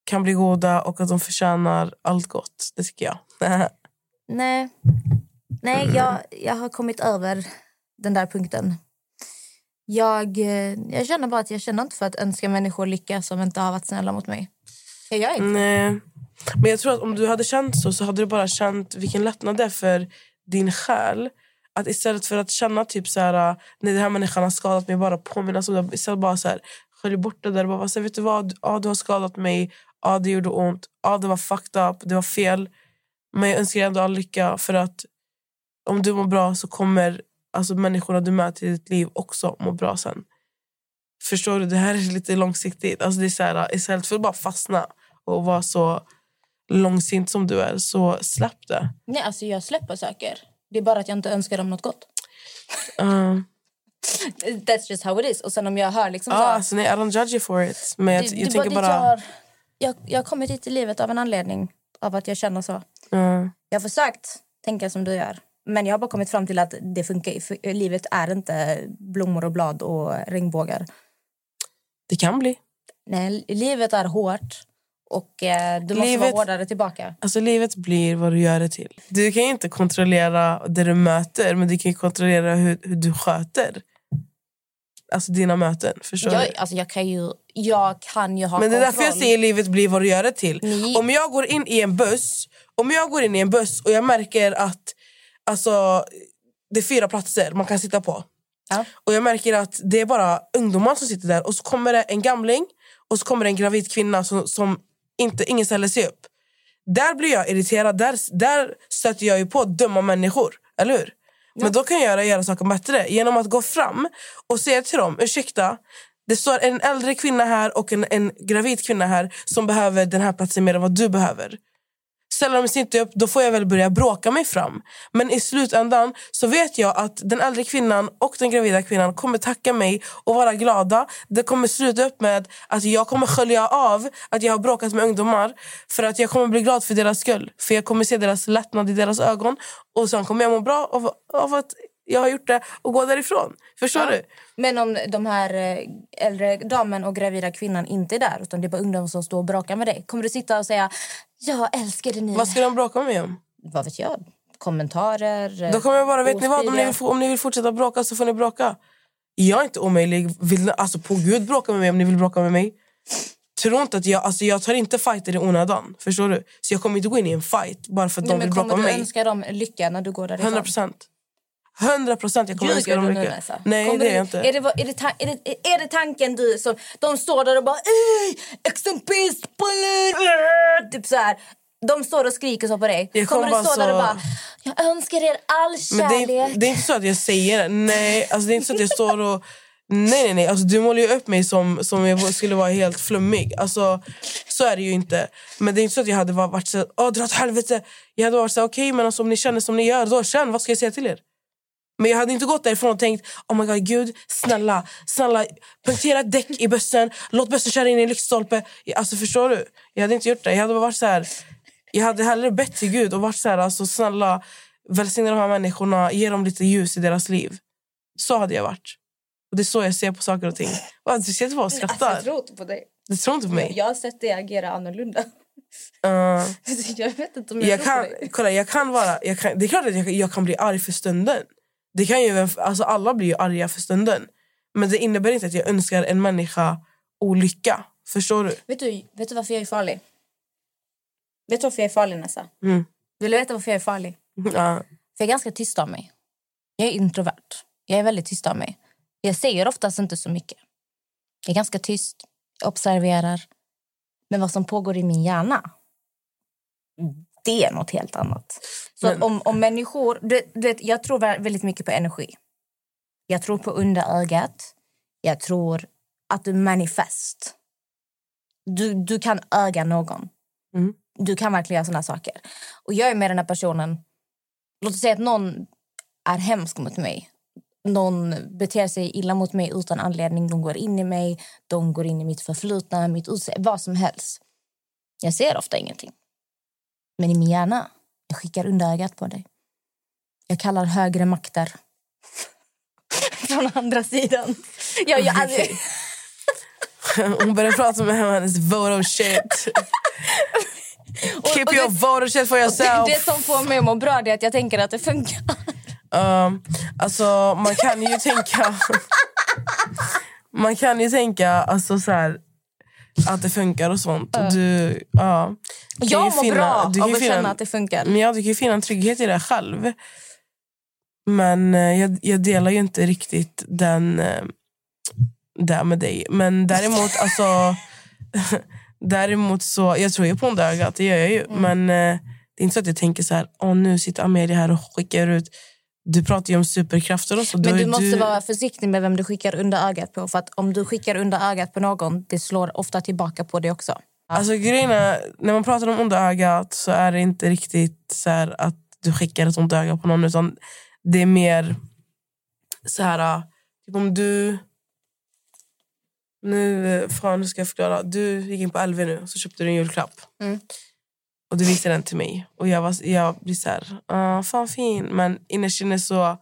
kan bli goda och att de förtjänar allt gott. Det tycker jag. *laughs* Nej, Nej jag, jag har kommit över den där punkten. Jag, eh, jag känner bara att jag känner inte för att önska människor lycka som inte har varit snälla mot mig. Jag gör inte. Nej. Men jag tror att om du hade känt så så hade du bara känt vilken lättnad det är för din själ. Att istället för att känna typ så här, nej den här människan har skadat mig, bara påminnas om det. Istället bara så här, skölj bort det där och bara, så vet du vad, ja, du har skadat mig, ja det gjorde ont, ja det var fucked up, det var fel. Men jag önskar ändå all lycka för att om du mår bra så kommer alltså, människorna du möter i ditt liv också må bra sen. Förstår du? Det här är lite långsiktigt. Alltså, det är så här, istället för att bara fastna och vara så långsint som du är, så släpp det. Nej, alltså jag släpper saker. Det är bara att jag inte önskar dem något gott. Uh, *laughs* That's just how it is. Och sen om jag hör liksom ja, så alltså, nej, I don't judge you for it. Men jag, det- jag det tänker dit bara... Jag, jag, har kommit hit i livet av en anledning. Av att jag känner så. uh, Jag har försökt tänka som du gör. Men jag har bara kommit fram till att det funkar. Livet är inte blommor och blad och regnbågar. det kan bli. Nej, livet är hårt. Och eh, du måste Livet- vara hårdare tillbaka. Alltså livet blir vad du gör det till. Du kan ju inte kontrollera det du möter, men du kan ju kontrollera hur, hur du sköter alltså dina möten. Förstår Jag, du? alltså, jag, kan ju, jag kan ju ha Men det är kontroll. därför jag säger livet blir vad du gör det till. Ni- Om jag går in i en buss Om jag går in i en buss och jag märker att alltså, det är fyra platser man kan sitta på. Ja. Och jag märker att det är bara ungdomar som sitter där och så kommer det en gamling och så kommer det en gravid kvinna som, som inte, ingen ställer sig upp. Där blir jag irriterad. Där, där stöter jag ju på dumma människor. Eller hur? Men då kan jag göra, göra saker bättre genom att gå fram och säga till dem, ursäkta, det står en äldre kvinna här och en, en gravid kvinna här som behöver den här platsen mer än vad du behöver. Ställer de sig inte upp, då får jag väl börja bråka mig fram. Men i slutändan så vet jag att den äldre kvinnan och den gravida kvinnan kommer tacka mig och vara glada. Det kommer sluta upp med att jag kommer skölja av att jag har bråkat med ungdomar för att jag kommer bli glad för deras skull. För jag kommer se deras lättnad i deras ögon och sen kommer jag må bra av, av att jag har gjort det och gå därifrån. Förstår du? Men om de här eh, äldre damen och gravida kvinnan inte är där utan det är bara ungdomar som står och bråkar med dig. Kommer du sitta och säga jag älskar dig. Vad ska de bråka med mig om? Vad vet jag? Kommentarer? eh, Då kommer jag bara, vet ni vad? Om ni, vill, om ni vill fortsätta bråka så får ni bråka. Jag är inte omöjlig. Vill, alltså på gud bråka med mig om ni vill bråka med mig. Tro inte att jag, alltså jag tar inte fighter i onödan. Förstår du? Så jag kommer inte gå in i en fight bara för att Nej, de vill bråka kommer med du mig. önska dem lycka när du går därifrån? 100 procent. 100 procent jag kommer Ljuger dem nu lycka. Nessa? Nej Kommer det är jag inte. Är det, vad- är, det ta- är, det, är det tanken du som... De står där och bara exempelvis! *laughs* Typ så här. De står och skriker så på dig. Jag kommer kommer du stå bara där och så- bara Jag önskar er all Men det kärlek. är, det är inte så att jag säger. Nej, alltså det är inte så att jag står och... Nej, nej, nej. Alltså, du målar ju upp mig som, som jag skulle vara helt flummig. Alltså, så är det ju inte. Men det är inte så att jag hade varit så åh dra åt helvete. Jag hade varit så okej men alltså, om ni känner som ni gör, då känn. Vad ska jag säga till er? Men jag hade inte gått därifrån och tänkt oh my god, gud, snälla, snälla punktera däck i bussen, låt bussen köra in i en lyktstolpe. Alltså förstår du? Jag hade inte gjort det. Jag hade bara varit så här, jag hade hellre bett till Gud och varit så här, alltså snälla, välsigna de här människorna, ge dem lite ljus i deras liv. Så hade jag varit. Och det är så jag ser på saker och ting. Du ser bara och Alltså, jag tror inte på dig. Du tror inte på mig? Jag har sett dig agera annorlunda. Uh, *laughs* jag vet inte om jag, jag kan, på kolla, jag kan vara, jag kan, det är klart att jag, jag kan bli arg för stunden. Det kan ju, alltså alla blir ju arga för stunden. Men det innebär inte att jag önskar en människa olycka. Förstår du? Vet du, vet du varför jag är farlig? Vet du varför jag är farlig Nessa? Mm. Vill du veta varför jag är farlig? Ja. För jag är ganska tyst av mig. Jag är introvert. Jag är väldigt tyst av mig. Jag säger oftast inte så mycket. Jag är ganska tyst, jag observerar. Men vad som pågår i min hjärna, det är något helt annat. Så Men- om, om människor... Du, du vet, jag tror vä- väldigt mycket på energi. Jag tror på underögat. Jag tror att du manifest. Du, du kan öga någon. Mm. Du kan verkligen göra såna saker. Och jag är med den här personen Låt oss säga att någon är hemsk mot mig. Någon beter sig illa mot mig utan anledning. De går in i mig, de går in i mitt förflutna, mitt utseende, vad som helst. Jag ser ofta ingenting. Men i min hjärna, jag skickar under ögat på dig. Jag kallar högre makter. *laughs* Från andra sidan. Jag, jag, alltså, Hon började prata med hennes vote shit. Keep och your det- vote shit for yourself. det som får mig att må bra det är att jag tänker att det funkar. Um, alltså, man kan ju tänka... *laughs* man kan ju tänka alltså, så här, att det funkar och sånt. Och du, ja, du Jag mår finna- bra du av att finna- känna att det funkar. Men ja, du kan ju finna en trygghet i det själv. Men eh, jag, jag delar ju inte riktigt den eh, där med dig. Men däremot, *laughs* alltså... *laughs* däremot så... Jag tror ju på onda ögat, det gör jag ju. Mm. Men eh, det är inte så att jag tänker så här, Åh, nu sitter Amelia här och skickar ut... Du pratar ju om superkrafter och så. Då Men du måste vara försiktig med vem du skickar under ögat på. För att om du skickar under ögat på någon, det slår ofta tillbaka på dig också. Alltså grejen är, när man pratar om onda ögat så är det inte riktigt så här att du skickar ett ont öga på någon utan det är mer så här, typ om du nu, eh, fan, hur ska jag förklara? Du gick in på LV nu så köpte du en julklapp. Mm. Och du visade den till mig. Och jag, var, jag blir så här, ah, fan fin. Men innerst inne så,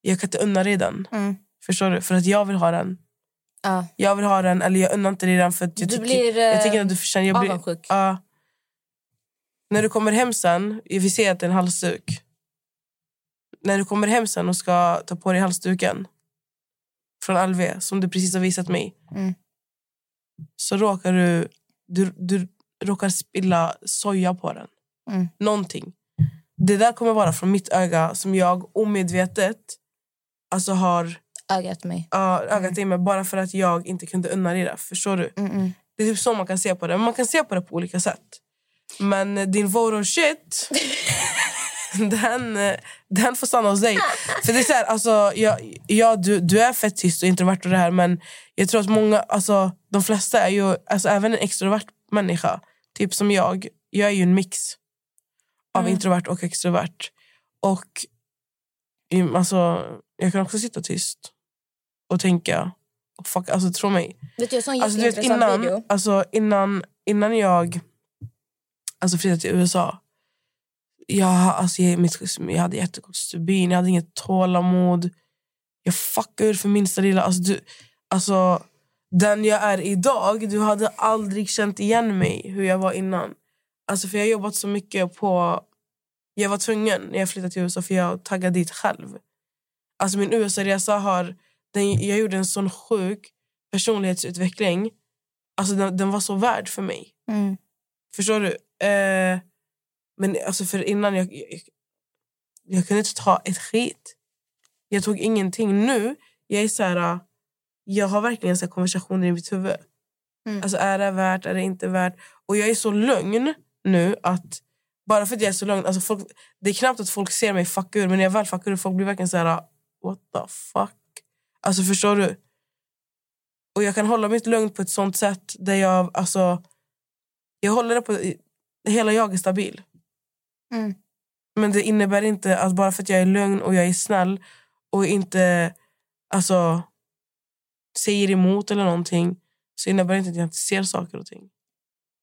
jag kan inte unna dig den. Mm. Förstår du? För att jag vill ha den. Ja. Jag vill ha den, eller jag unnar inte dig den för att jag Du tycker, blir, jag eh, tycker att du förtjänar... Jag blir, avundsjuk. Ja. när du kommer hem sen, vi ser att det är en halsduk. När du kommer hem sen och ska ta på dig halsduken från LV, som du precis har visat mig, Mm. så råkar du, du, du råkar spilla soja på den. Mm. Någonting. Det där kommer vara från mitt öga som jag omedvetet alltså har Ögat mig. ja, ögat i mig bara för att jag inte kunde unna det. Förstår du? Mm, mm. Det är typ så man kan se på det. Men man kan se på det på olika sätt. Men eh, din voro shit, *laughs* den, eh, den får stanna hos dig. För det är så här, alltså, ja, ja, du, du är fett tyst och introvert och det här men jag tror att många, alltså, de flesta är ju, alltså, även en extrovert människa, typ som jag, jag är ju en mix av introvert och extrovert. Och mm, alltså, jag kan också sitta tyst och tänka. Och fuck, alltså, tro mig. Vet du, jag Alltså, du vet, innan, video. alltså, innan, innan jag alltså, flyttade till USA jag, alltså, jag, mitt, jag hade jättekort stubin, jag hade inget tålamod. Jag fuckade ur för minsta lilla. Alltså, du, alltså, den jag är idag, du hade aldrig känt igen mig hur jag var innan. Alltså, för Jag har jobbat så mycket på... Jag var tvungen när jag flyttade till USA för jag taggade dit själv. Alltså Min USA-resa har... Den, jag gjorde en sån sjuk personlighetsutveckling. Alltså den, den var så värd för mig. Mm. Förstår du? Eh, men alltså för innan jag, jag... Jag kunde inte ta ett skit. Jag tog ingenting. Nu jag är så här, jag har verkligen så konversationer i mitt huvud. Mm. Alltså är det värt, är det inte värt? Och jag är så lugn nu att bara för att jag är så lugn, alltså folk, det är knappt att folk ser mig fucka ur men när jag väl fuckar ur folk blir verkligen så här, what the fuck? Alltså förstår du? Och jag kan hålla mitt lugn på ett sånt sätt där jag, alltså, jag håller det på, hela jag är stabil. Mm. Men det innebär inte att bara för att jag är lugn och jag är snäll och inte alltså, säger emot eller någonting så innebär det inte att jag inte ser saker och ting.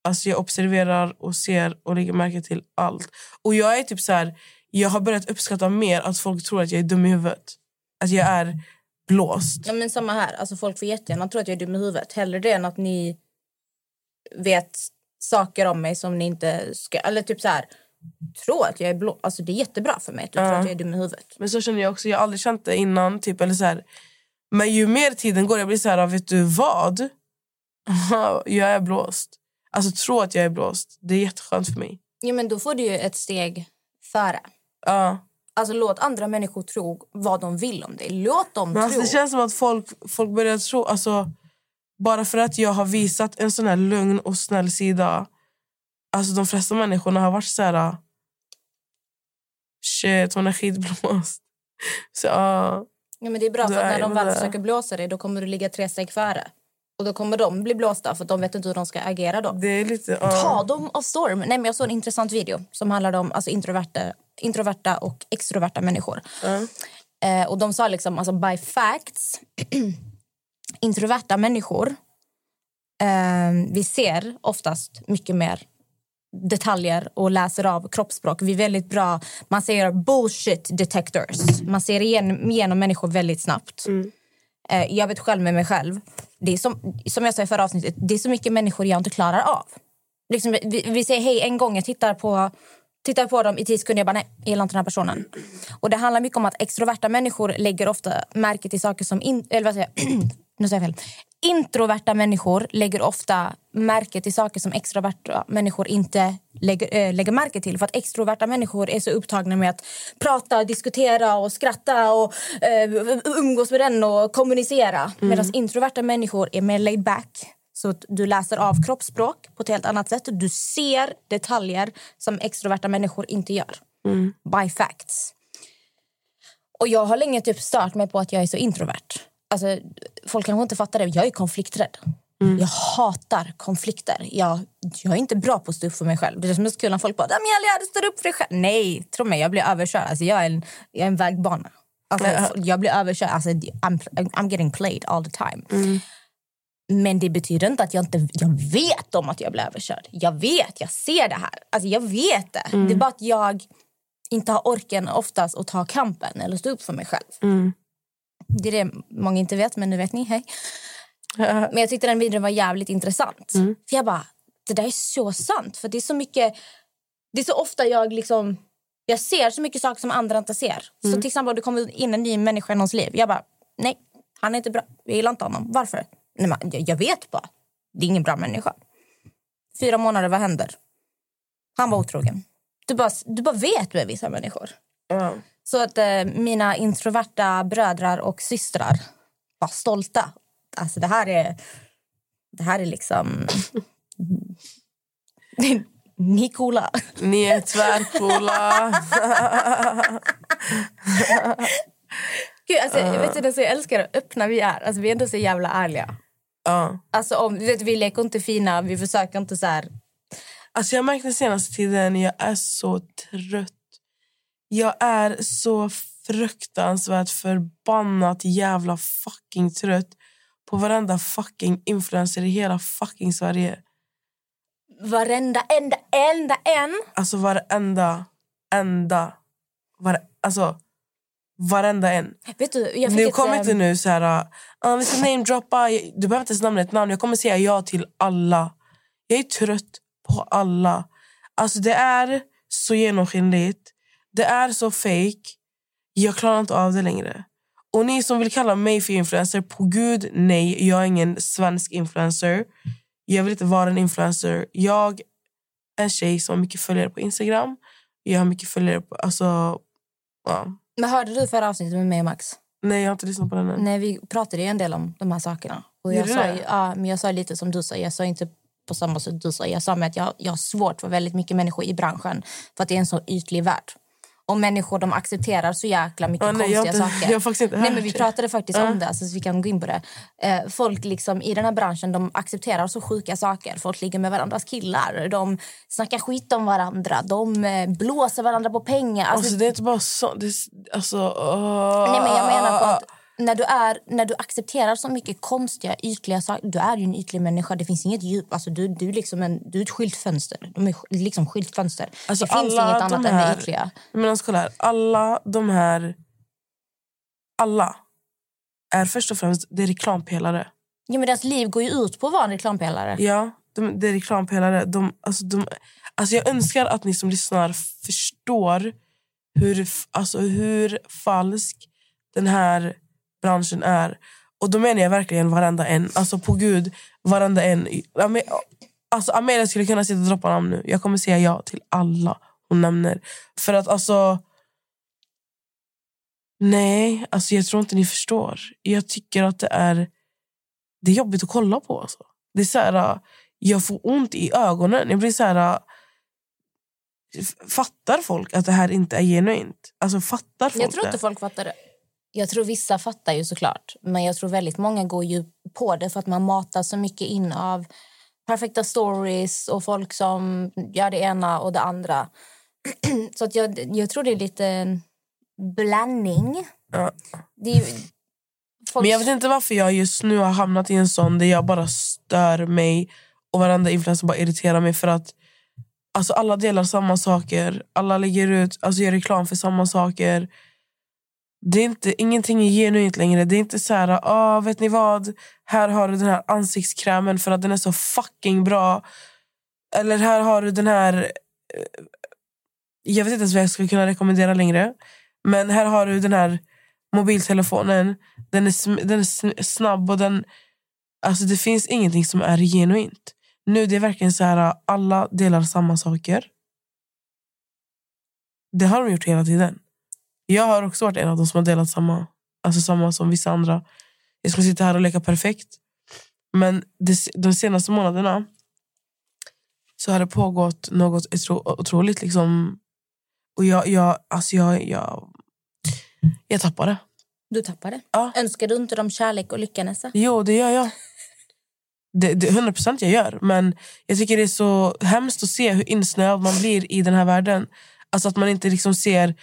Alltså jag observerar och ser och lägger märke till allt. Och jag är typ så här, jag har börjat uppskatta mer att folk tror att jag är dum i huvudet. Att jag är blåst. Ja, men samma här. Alltså, folk får jättegärna tro att jag är dum i huvudet. Hellre det än att ni vet saker om mig som ni inte ska... Eller typ så här, tro att jag är blå. Alltså, det är jättebra för mig att du tror Ja. att jag är dum i huvudet. Men så känner jag också, jag har aldrig känt det innan. Typ, eller så här. Men ju mer tiden går, jag blir så här, vet du vad? jag är blåst. Alltså tro att jag är blåst. Det är jätteskönt för mig. Ja, men då får du ju ett steg före. Ja. Alltså låt andra människor tro vad de vill om dig. Låt dem Men alltså, tro. det känns som att folk, folk börjar tro... Alltså, bara för att jag har visat en sån här lugn och snäll sida. Alltså de flesta människorna har varit så här... Shit, hon är skitblåst. *laughs* Så, ja. Ja, men det är bra för Nej, när de väl det- försöker blåsa dig då kommer du ligga tre steg före. Och då kommer de bli blåsta för de vet inte hur de ska agera då. det är lite... Ta Ja. dem av storm. Nej, men jag såg en intressant video som handlade om alltså, introverta, introverta och extroverta människor. Ja. Eh, och de sa liksom, alltså by facts, *clears throat* introverta människor, eh, vi ser oftast mycket mer detaljer och läser av kroppsspråk. Vi är väldigt bra, man säger bullshit detectors. Man ser igenom, igenom människor väldigt snabbt. Eh, jag vet själv med mig själv. Det är som, som jag sa i förra avsnittet, det är så mycket människor jag inte klarar av. Liksom, vi, vi säger hej en gång, jag tittar på, tittar på dem i tio sekunder, jag bara nej, jag gillar inte den här personen. Och det handlar mycket om att extroverta människor lägger ofta märke till saker som... In, eller vad säger jag? *clears throat* nu säger jag fel. Introverta människor lägger ofta märke till saker som extroverta människor inte lägger, äh, lägger märke till. För att extroverta människor är så upptagna med att prata, diskutera och skratta och äh, umgås med den och kommunicera. Medan introverta människor är mer laid back. Så att du läser av kroppsspråk på ett helt annat sätt. Du ser detaljer som extroverta människor inte gör. By facts. Och jag har länge typ stört mig på att jag är så introvert. Alltså, folk kanske inte fattar det. Jag är konflikträdd. Mm. Jag hatar konflikter. Jag, jag är inte bra på att stå upp för mig själv. Det är som så kul när folk bara “Amelia, du står upp för dig själv”. Nej, tro mig, jag blir överkörd. Alltså, jag, är en, jag är en vägbana. Alltså, Ja. Jag blir överkörd. Alltså, I'm, I'm getting played all the time. Mm. Men det betyder inte att jag inte jag vet om att jag blir överkörd. Jag vet, jag ser det här. Alltså, jag vet det. Mm. Det är bara att jag inte har orken oftast att ta kampen eller stå upp för mig själv. Mm. Det är det många inte vet, men nu vet ni. Hej. Men jag tyckte den videon var jävligt intressant. Mm. För jag bara, det där är så sant. För det är så mycket, det är så ofta jag liksom, jag ser så mycket saker som andra inte ser. Så till exempel om det kommer in en ny människa i någons liv. Jag bara, nej, han är inte bra. Jag gillar inte honom. Varför? Nej, men, jag, jag vet bara. Det är ingen bra människa. Fyra månader, vad händer? Han var otrogen. Du bara, du bara vet med vissa människor. Ja. Så att eh, mina introverta brödrar och systrar var stolta. Alltså det här är... Det här är liksom... *laughs* Ni är coola. Ni är tvärcoola. *laughs* Gud, alltså, jag, vet inte, så jag älskar hur öppna vi är. Alltså, vi är ändå så jävla ärliga. ja. Alltså, om, du vet, vi leker inte fina, vi försöker inte så här... Alltså jag har märkt den senaste tiden, jag är så trött. Jag är så fruktansvärt förbannat jävla fucking trött på varenda fucking influencer i hela fucking Sverige. Varenda, enda, enda en. Alltså varenda, enda, var, alltså varenda en. Vet du, Nu ett, kommer ehm, inte nu så här, ah, vi ska namedroppa. Du behöver inte ens nämna ett namn. Jag kommer säga ja till alla. Jag är trött på alla. Alltså det är så genomskinligt. Det är så fake. Jag klarar inte av det längre. Och ni som vill kalla mig för influencer, på gud nej. Jag är ingen svensk influencer. Jag vill inte vara en influencer. Jag är en tjej som har mycket följare på Instagram. Jag har mycket följare på... Alltså, ja. Men hörde du förra avsnittet med mig och Max? Nej, jag har inte lyssnat på den än. Nej, vi pratade ju en del om de här sakerna. Och jag, sa, ju- ja, men jag sa lite som du sa. Jag sa inte på samma sätt du sa. Jag sa med att jag, jag har svårt för väldigt mycket människor i branschen. För att det är en så ytlig värld. Och människor de accepterar så jäkla mycket Ja, nej, jag, konstiga inte, saker. jag faktiskt Nej, men vi pratade faktiskt Ja. om det, alltså, så vi kan gå in på det. Eh, folk liksom, i den här branschen de accepterar så sjuka saker. Folk ligger med varandras killar, de snackar skit om varandra, de eh, blåser varandra på pengar. Alltså, Alltså, det är inte bara så... Det, är- alltså, åh. Nej, men jag menar på att när du, är, när du accepterar så mycket konstiga, ytliga saker... Du är ju en ytlig människa. Det finns inget djup. Alltså, du, du, liksom en, du är ett skyltfönster. De är liksom skyltfönster. Alltså, det finns inget de annat än här- det ytliga. Men alltså, kolla här. Alla de här... Alla är först och främst det är reklampelare. Ja, men deras liv går ju ut på att vara en reklampelare. Ja, de, det är reklampelare. De, alltså, de, alltså jag önskar att ni som lyssnar förstår hur, alltså, hur falsk den här branschen är. Och då menar jag verkligen varenda en. Alltså på gud, varenda en. Alltså Amelia skulle kunna sitta och droppa namn nu. Jag kommer säga ja till alla hon nämner. För att alltså... Nej, alltså jag tror inte ni förstår. Jag tycker att det är, det är jobbigt att kolla på. Alltså. Det är så här, jag får ont i ögonen. Jag blir så här... Fattar folk att det här inte är genuint? Alltså fattar folk Jag tror det? inte folk fattar det. Jag tror vissa fattar ju såklart. Men jag tror väldigt många går ju på det för att man matar så mycket in av perfekta stories och folk som gör det ena och det andra. *clears throat* så att jag, jag tror det är lite en blandning. Ja. Är folk, Men jag vet inte varför jag just nu har hamnat i en sån där jag bara stör mig och varenda influencer bara irriterar mig för att alltså alla delar samma saker. Alla lägger ut, alltså gör reklam för samma saker. Det är inte, ingenting är genuint längre. Det är inte så här, ah, vet ni vad? Här har du den här ansiktskrämen för att den är så fucking bra. Eller här har du den här... Eh, jag vet inte ens vad jag skulle kunna rekommendera längre. Men här har du den här mobiltelefonen. Den är, den är snabb och den... Alltså det finns ingenting som är genuint. Nu det är verkligen så här, alla delar samma saker. Det har de gjort hela tiden. Jag har också varit en av de som har delat samma, alltså samma som vissa andra. Jag skulle sitta här och leka perfekt. Men det, de senaste månaderna så har det pågått något otro, otroligt. Liksom, och jag, jag, alltså jag, jag, jag tappade. Du tappade. Ja. Önskar du inte dem kärlek och lycka, Nessa? Jo, det gör jag. *laughs* Det, det, 100% jag gör. Men jag tycker det är så hemskt att se hur insnöad man blir i den här världen. Alltså att man inte liksom ser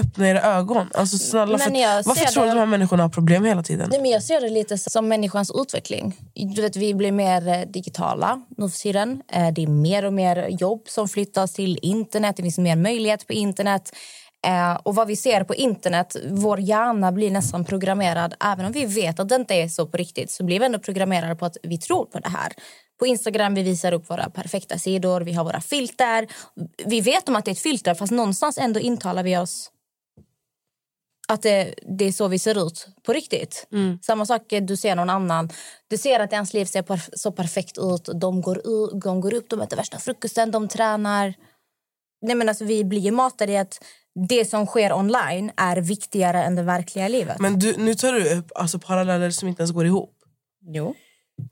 öppna era ögon. Alltså snälla, för, varför tror du att de här människorna har problem hela tiden? Nej, men jag ser det lite som människans utveckling. Du vet, vi blir mer eh, digitala nu för tiden. Eh, Det är mer och mer jobb som flyttas till internet. Det finns mer möjlighet på internet. Eh, Och vad vi ser på internet, vår hjärna blir nästan programmerad. Även om vi vet att det inte är så på riktigt så blir vi ändå programmerade på att vi tror på det här. På Instagram vi visar upp våra perfekta sidor, vi har våra filter. Vi vet om att det är ett filter fast någonstans ändå intalar vi oss att det, det är så vi ser ut på riktigt. Samma sak, eh, du ser någon annan. Du ser att ens liv ser perf- så perfekt ut. De går, de går upp, de äter värsta frukosten, de tränar. Nej, men alltså, vi blir matade i att det som sker online är viktigare än det verkliga livet. Men du, nu tar du upp alltså, paralleller som inte ens går ihop. jo.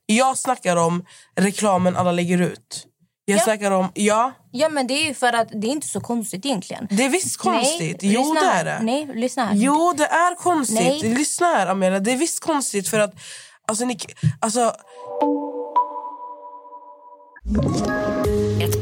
Jag snackar om reklamen alla lägger ut. Jag Ja. snackar om... Ja, Ja, men det är ju för att det är inte så konstigt egentligen. det är visst konstigt. Nej, jo, lyssna det är det. Nej, lyssna här. Jo, det är konstigt. Nej. Lyssna här, Amelia. Det är visst konstigt för att... Alltså, ni, alltså,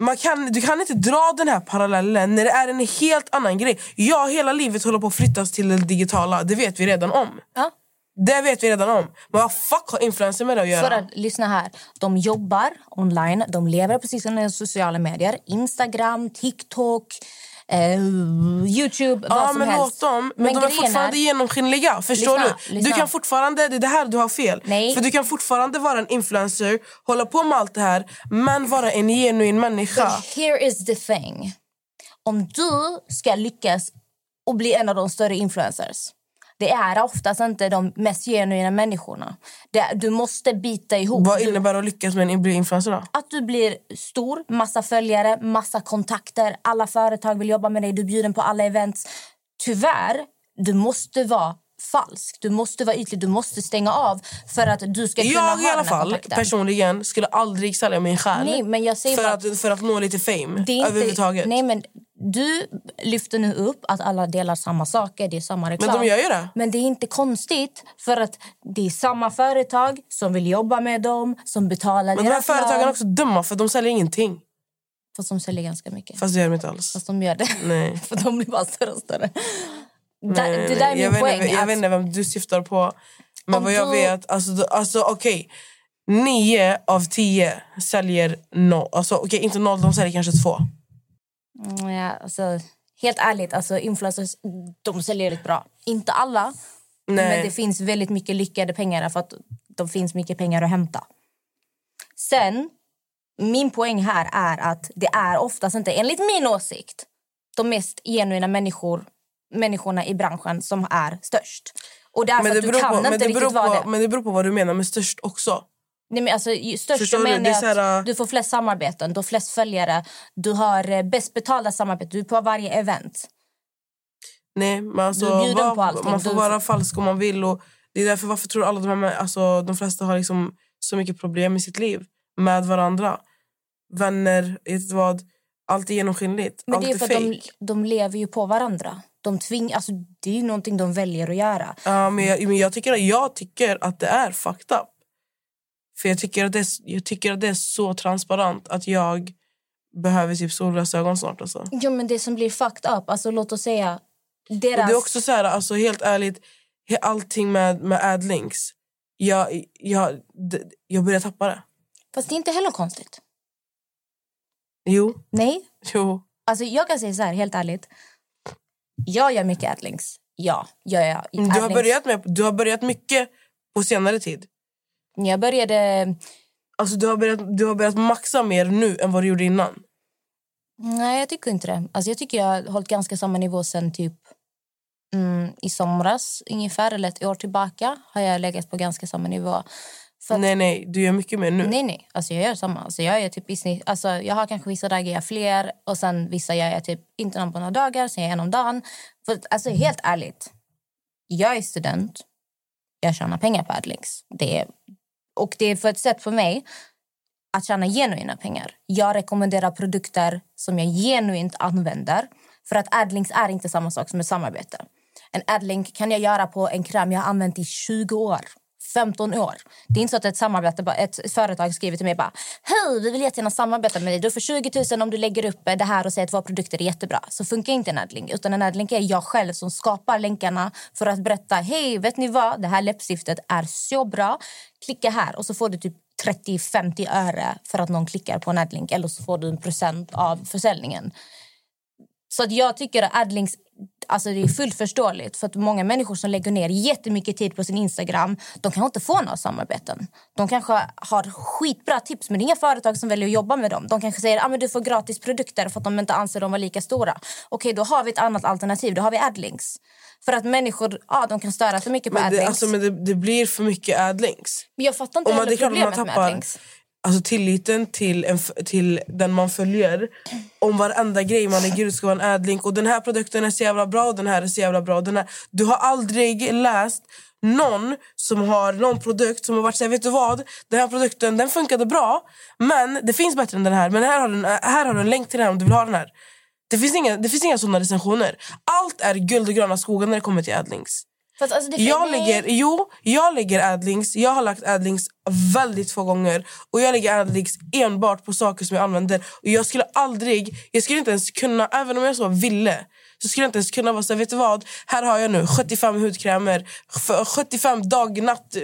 Man kan, du kan inte dra den här parallellen när det är en helt annan grej. Ja, hela livet håller på att flyttas till det digitala. Det vet vi redan om. Ja. Det vet vi redan om. Men vad fuck har influencer med det att göra? För att, lyssna här. De jobbar online, de lever på sina sociala medier. Instagram, TikTok, eh, Youtube, Ja, vad som men helst. låt dem. Men, de är fortfarande genomskinliga. Förstår Lyssna, du? lyssna. Du kan fortfarande, det är det här du har fel. Nej. För du kan fortfarande vara en influencer, hålla på med allt det här, men vara en genuin människa. But here is the thing. Om du ska lyckas och bli en av de större influencers det är oftast inte de mest genuina människorna. Det, du måste bita ihop. Vad innebär det att lyckas med en influencer då? Att du blir stor, massa följare, massa kontakter. Alla företag vill jobba med dig, du är bjuden på alla events. Tyvärr, du måste vara falsk. Du måste vara ytlig, du måste stänga av för att du ska kunna Jag ha i alla fall personligen skulle aldrig sälja min själ Nej, men jag säger för, bara- att, för att nå lite fame Det är inte- överhuvudtaget. Nej, men du lyfter nu upp att alla delar samma saker, det är samma reklam. Men de gör ju det. Men det är inte konstigt för att det är samma företag som vill jobba med dem, som betalar Men de här företagen är också dumma för de säljer ingenting. Fast de säljer ganska mycket. Fast det gör de inte alls. Fast de gör det. Nej. *laughs* för de blir bara större och större. Nej, det, nej, det där är min vet, poäng. inte- Jag att- vet inte vem du syftar på. Men Om vad jag du- vet, alltså, alltså okej. Nio av tio säljer noll. Alltså, okej, inte noll, de säljer kanske två. Mm, Ja, alltså, helt ärligt, alltså, influencers de säljer rätt bra. Inte alla, Nej. men det finns väldigt mycket lyckade pengar för att det finns mycket pengar att hämta. Sen, min poäng här är att det är oftast inte, enligt min åsikt, de mest genuina människor, människorna i branschen som är störst. Och det är Men det, att beror på, inte men, det beror på, men det beror på vad du menar med störst också. Nej, men alltså, störst menar är är så här, att du får flest samarbeten, du har flest följare, du har eh, bäst betalda samarbeten, du är på varje event. Nej, men alltså, är allting. Man får Du- vara falsk om man vill. Och det är därför varför tror alla de här, alltså, de flesta har liksom så mycket problem i sitt liv med varandra. Vänner, vet vad? Allt är genomskinligt. Men Allt det är är för att fake. de, de lever ju på varandra. De tving, alltså, det är ju någonting de väljer att göra. Ja, men jag, men jag, tycker, jag tycker att det är fucked up. För jag tycker, att det är, jag tycker att det är så transparent att jag behöver typ solglasögon snart. Alltså. Ja, men det som blir fucked up, alltså låt oss säga Och deras... det är också så här, alltså, helt ärligt, allting med, med adlinks. Jag, jag, jag börjar tappa det. Fast det är inte heller konstigt. Jo, Nej. jo. Alltså jag kan säga så här, helt ärligt. Jag gör mycket adlinks. Ja, gör jag. Du har, börjat med, du har börjat mycket på senare tid. Jag började... Alltså, du, har börjat, du har börjat maxa mer nu än vad du gjorde innan. Nej, jag tycker inte det. Alltså, jag tycker jag har hållit ganska samma nivå sen typ mm, i somras ungefär, eller ett år tillbaka har jag legat på ganska samma nivå. Att, Nej, nej, du gör mycket mer nu. nej, nej. Alltså jag gör samma. Alltså jag, är typ i snitt, alltså jag har kanske vissa dagar jag gör fler och sen vissa gör jag typ inte någon på några dagar, sen gör jag en om dagen. För alltså helt ärligt, jag är student, jag tjänar pengar på Adlinks. Det är, och det är för ett sätt för mig att tjäna genuina pengar. Jag rekommenderar produkter som jag genuint använder. För att Adlinks är inte samma sak som ett samarbete. En Adlink kan jag göra på en kräm jag har använt i 20 år. 15 år. Det är inte så att ett, samarbete, ett företag skriver till mig bara Hej, vi vill jättegärna samarbeta med dig. Du får 20 000 om du lägger upp det här och säger att våra produkter är jättebra. Så funkar inte en adlink. Utan en adlink är jag själv som skapar länkarna för att berätta Hej, vet ni vad? Det här läppstiftet är så bra. Klicka här och så får du typ 30-50 öre för att någon klickar på en adlink eller så får du en procent av försäljningen. Så att jag tycker att adlinks alltså det är fullt förståeligt. För att många människor som lägger ner jättemycket tid på sin Instagram de kanske inte får några samarbeten. De kanske har skitbra tips men det är inga företag som väljer att jobba med dem. De kanske säger att ah, men du får gratis produkter för att de inte anser dem vara lika stora. Okej, då har vi ett annat alternativ. Då har vi adlinks. För att människor ja, de kan störa för mycket på Men, det, adlinks. alltså, men det, det blir för mycket adlinks. men jag fattar inte Om man, heller att man problemet med tappar adlinks alltså, tilliten till, en, till den man följer. Om varenda grej man lägger ut ska vara en adlink. Och den här produkten är så jävla bra och den här är så jävla bra. Den här, du har aldrig läst någon som har någon produkt som har varit så här, vet du vad? Den här produkten den funkade bra, men det finns bättre än den här. Men här har du, en- här har du en länk till den här om du vill ha den här. Det finns inga, det finns inga sådana recensioner. Allt är guld och gröna skogar när det kommer till adlinks. För att, alltså, det Jag lägger, jo, jag lägger adlinks. Jag har lagt adlinks väldigt få gånger. Och jag lägger adlinks enbart på saker som jag använder. Och jag skulle aldrig, jag skulle inte ens kunna, även om jag så ville, så skulle jag inte ens kunna vara så här, vet du vad? Här har jag nu 75 hudkrämer, f- 75 dag, natt, eh,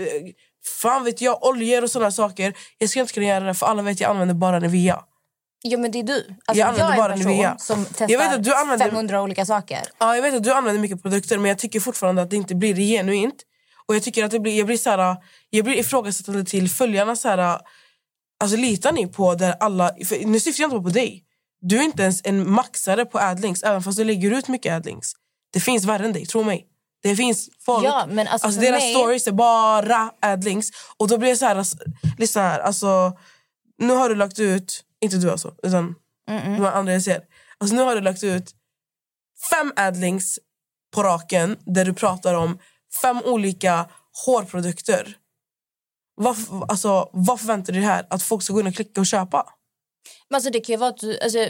fan vet jag, oljor och sådana saker. Jag skulle inte kunna göra det för alla vet att jag använder bara Nivea. Jo, men det är du. Alltså, Jag använder är bara Nivea. som testar Jag vet att du använder- 500 olika saker. Ja, jag vet att du använder mycket produkter men jag tycker fortfarande att det inte blir genuint. Och jag tycker att det blir, jag blir så här, jag blir ifrågasättande till följarna så här, alltså litar ni på där alla, nu syftar jag inte på dig. Du är inte ens en maxare på adlinks även fast du lägger ut mycket adlinks. Det finns värre än dig, tro mig. Det finns folk, Ja, men alltså alltså deras mig- stories är bara adlinks. Och då blir jag så här, alltså, lyssna här, alltså, nu har du lagt ut, inte du alltså, utan de här andra jag ser. Alltså nu har du lagt ut fem adlinks på raken där du pratar om fem olika hårprodukter. Vad, alltså, vad förväntar du dig här? Att folk ska gå in och klicka och köpa? Men alltså, det kan ju vara att du, alltså,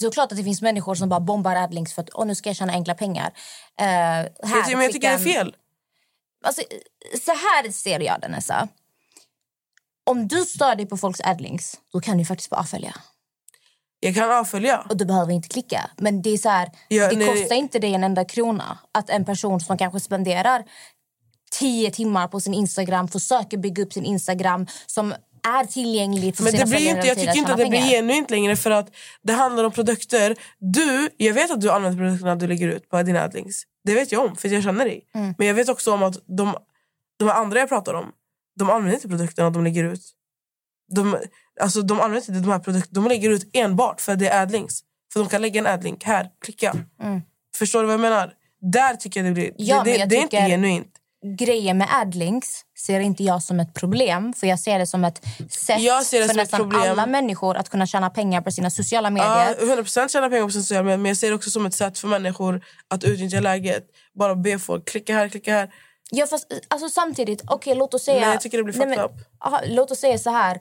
Såklart att det finns människor som bara bombar adlinks för att Åh, nu ska jag tjäna enkla pengar. Uh, här, jag, men jag tycker det är en- fel. Alltså, så här ser jag det, Nessa. Om du stör dig på folks adlinks, då kan du faktiskt bara avfölja. Jag kan avfölja. Och du behöver inte klicka. Men det är så här, Ja, det nej. kostar inte dig en enda krona att en person som kanske spenderar tio timmar på sin Instagram försöker bygga upp sin Instagram som är tillgänglig för Men det blir inte, jag tycker inte att det blir pengar. genuint längre för att det handlar om produkter. Du, jag vet att du använder produkterna du lägger ut på dina adlinks. Det vet jag om för jag känner dig. Mm. Men jag vet också om att de, de andra jag pratar om, de använder inte produkterna de lägger ut. De, alltså, de använder inte de här produkterna, de lägger ut enbart för att det är adlinks. För de kan lägga en adlink här, klicka. Förstår du vad jag menar? Där tycker jag det blir, Mm. Ja, det, det, det är inte genuint. Grejen med adlinks ser inte jag som ett problem. För Jag ser det som ett sätt för nästan alla människor att kunna tjäna pengar på sina sociala Ja, medier. 100% tjäna pengar på sociala medier men jag ser det också som ett sätt för människor att utnyttja läget. Bara be folk klicka här, klicka här. Ja, fast, alltså, samtidigt, okej låt oss säga... Nej, jag tycker det blir fucked up. aha, låt oss säga så här.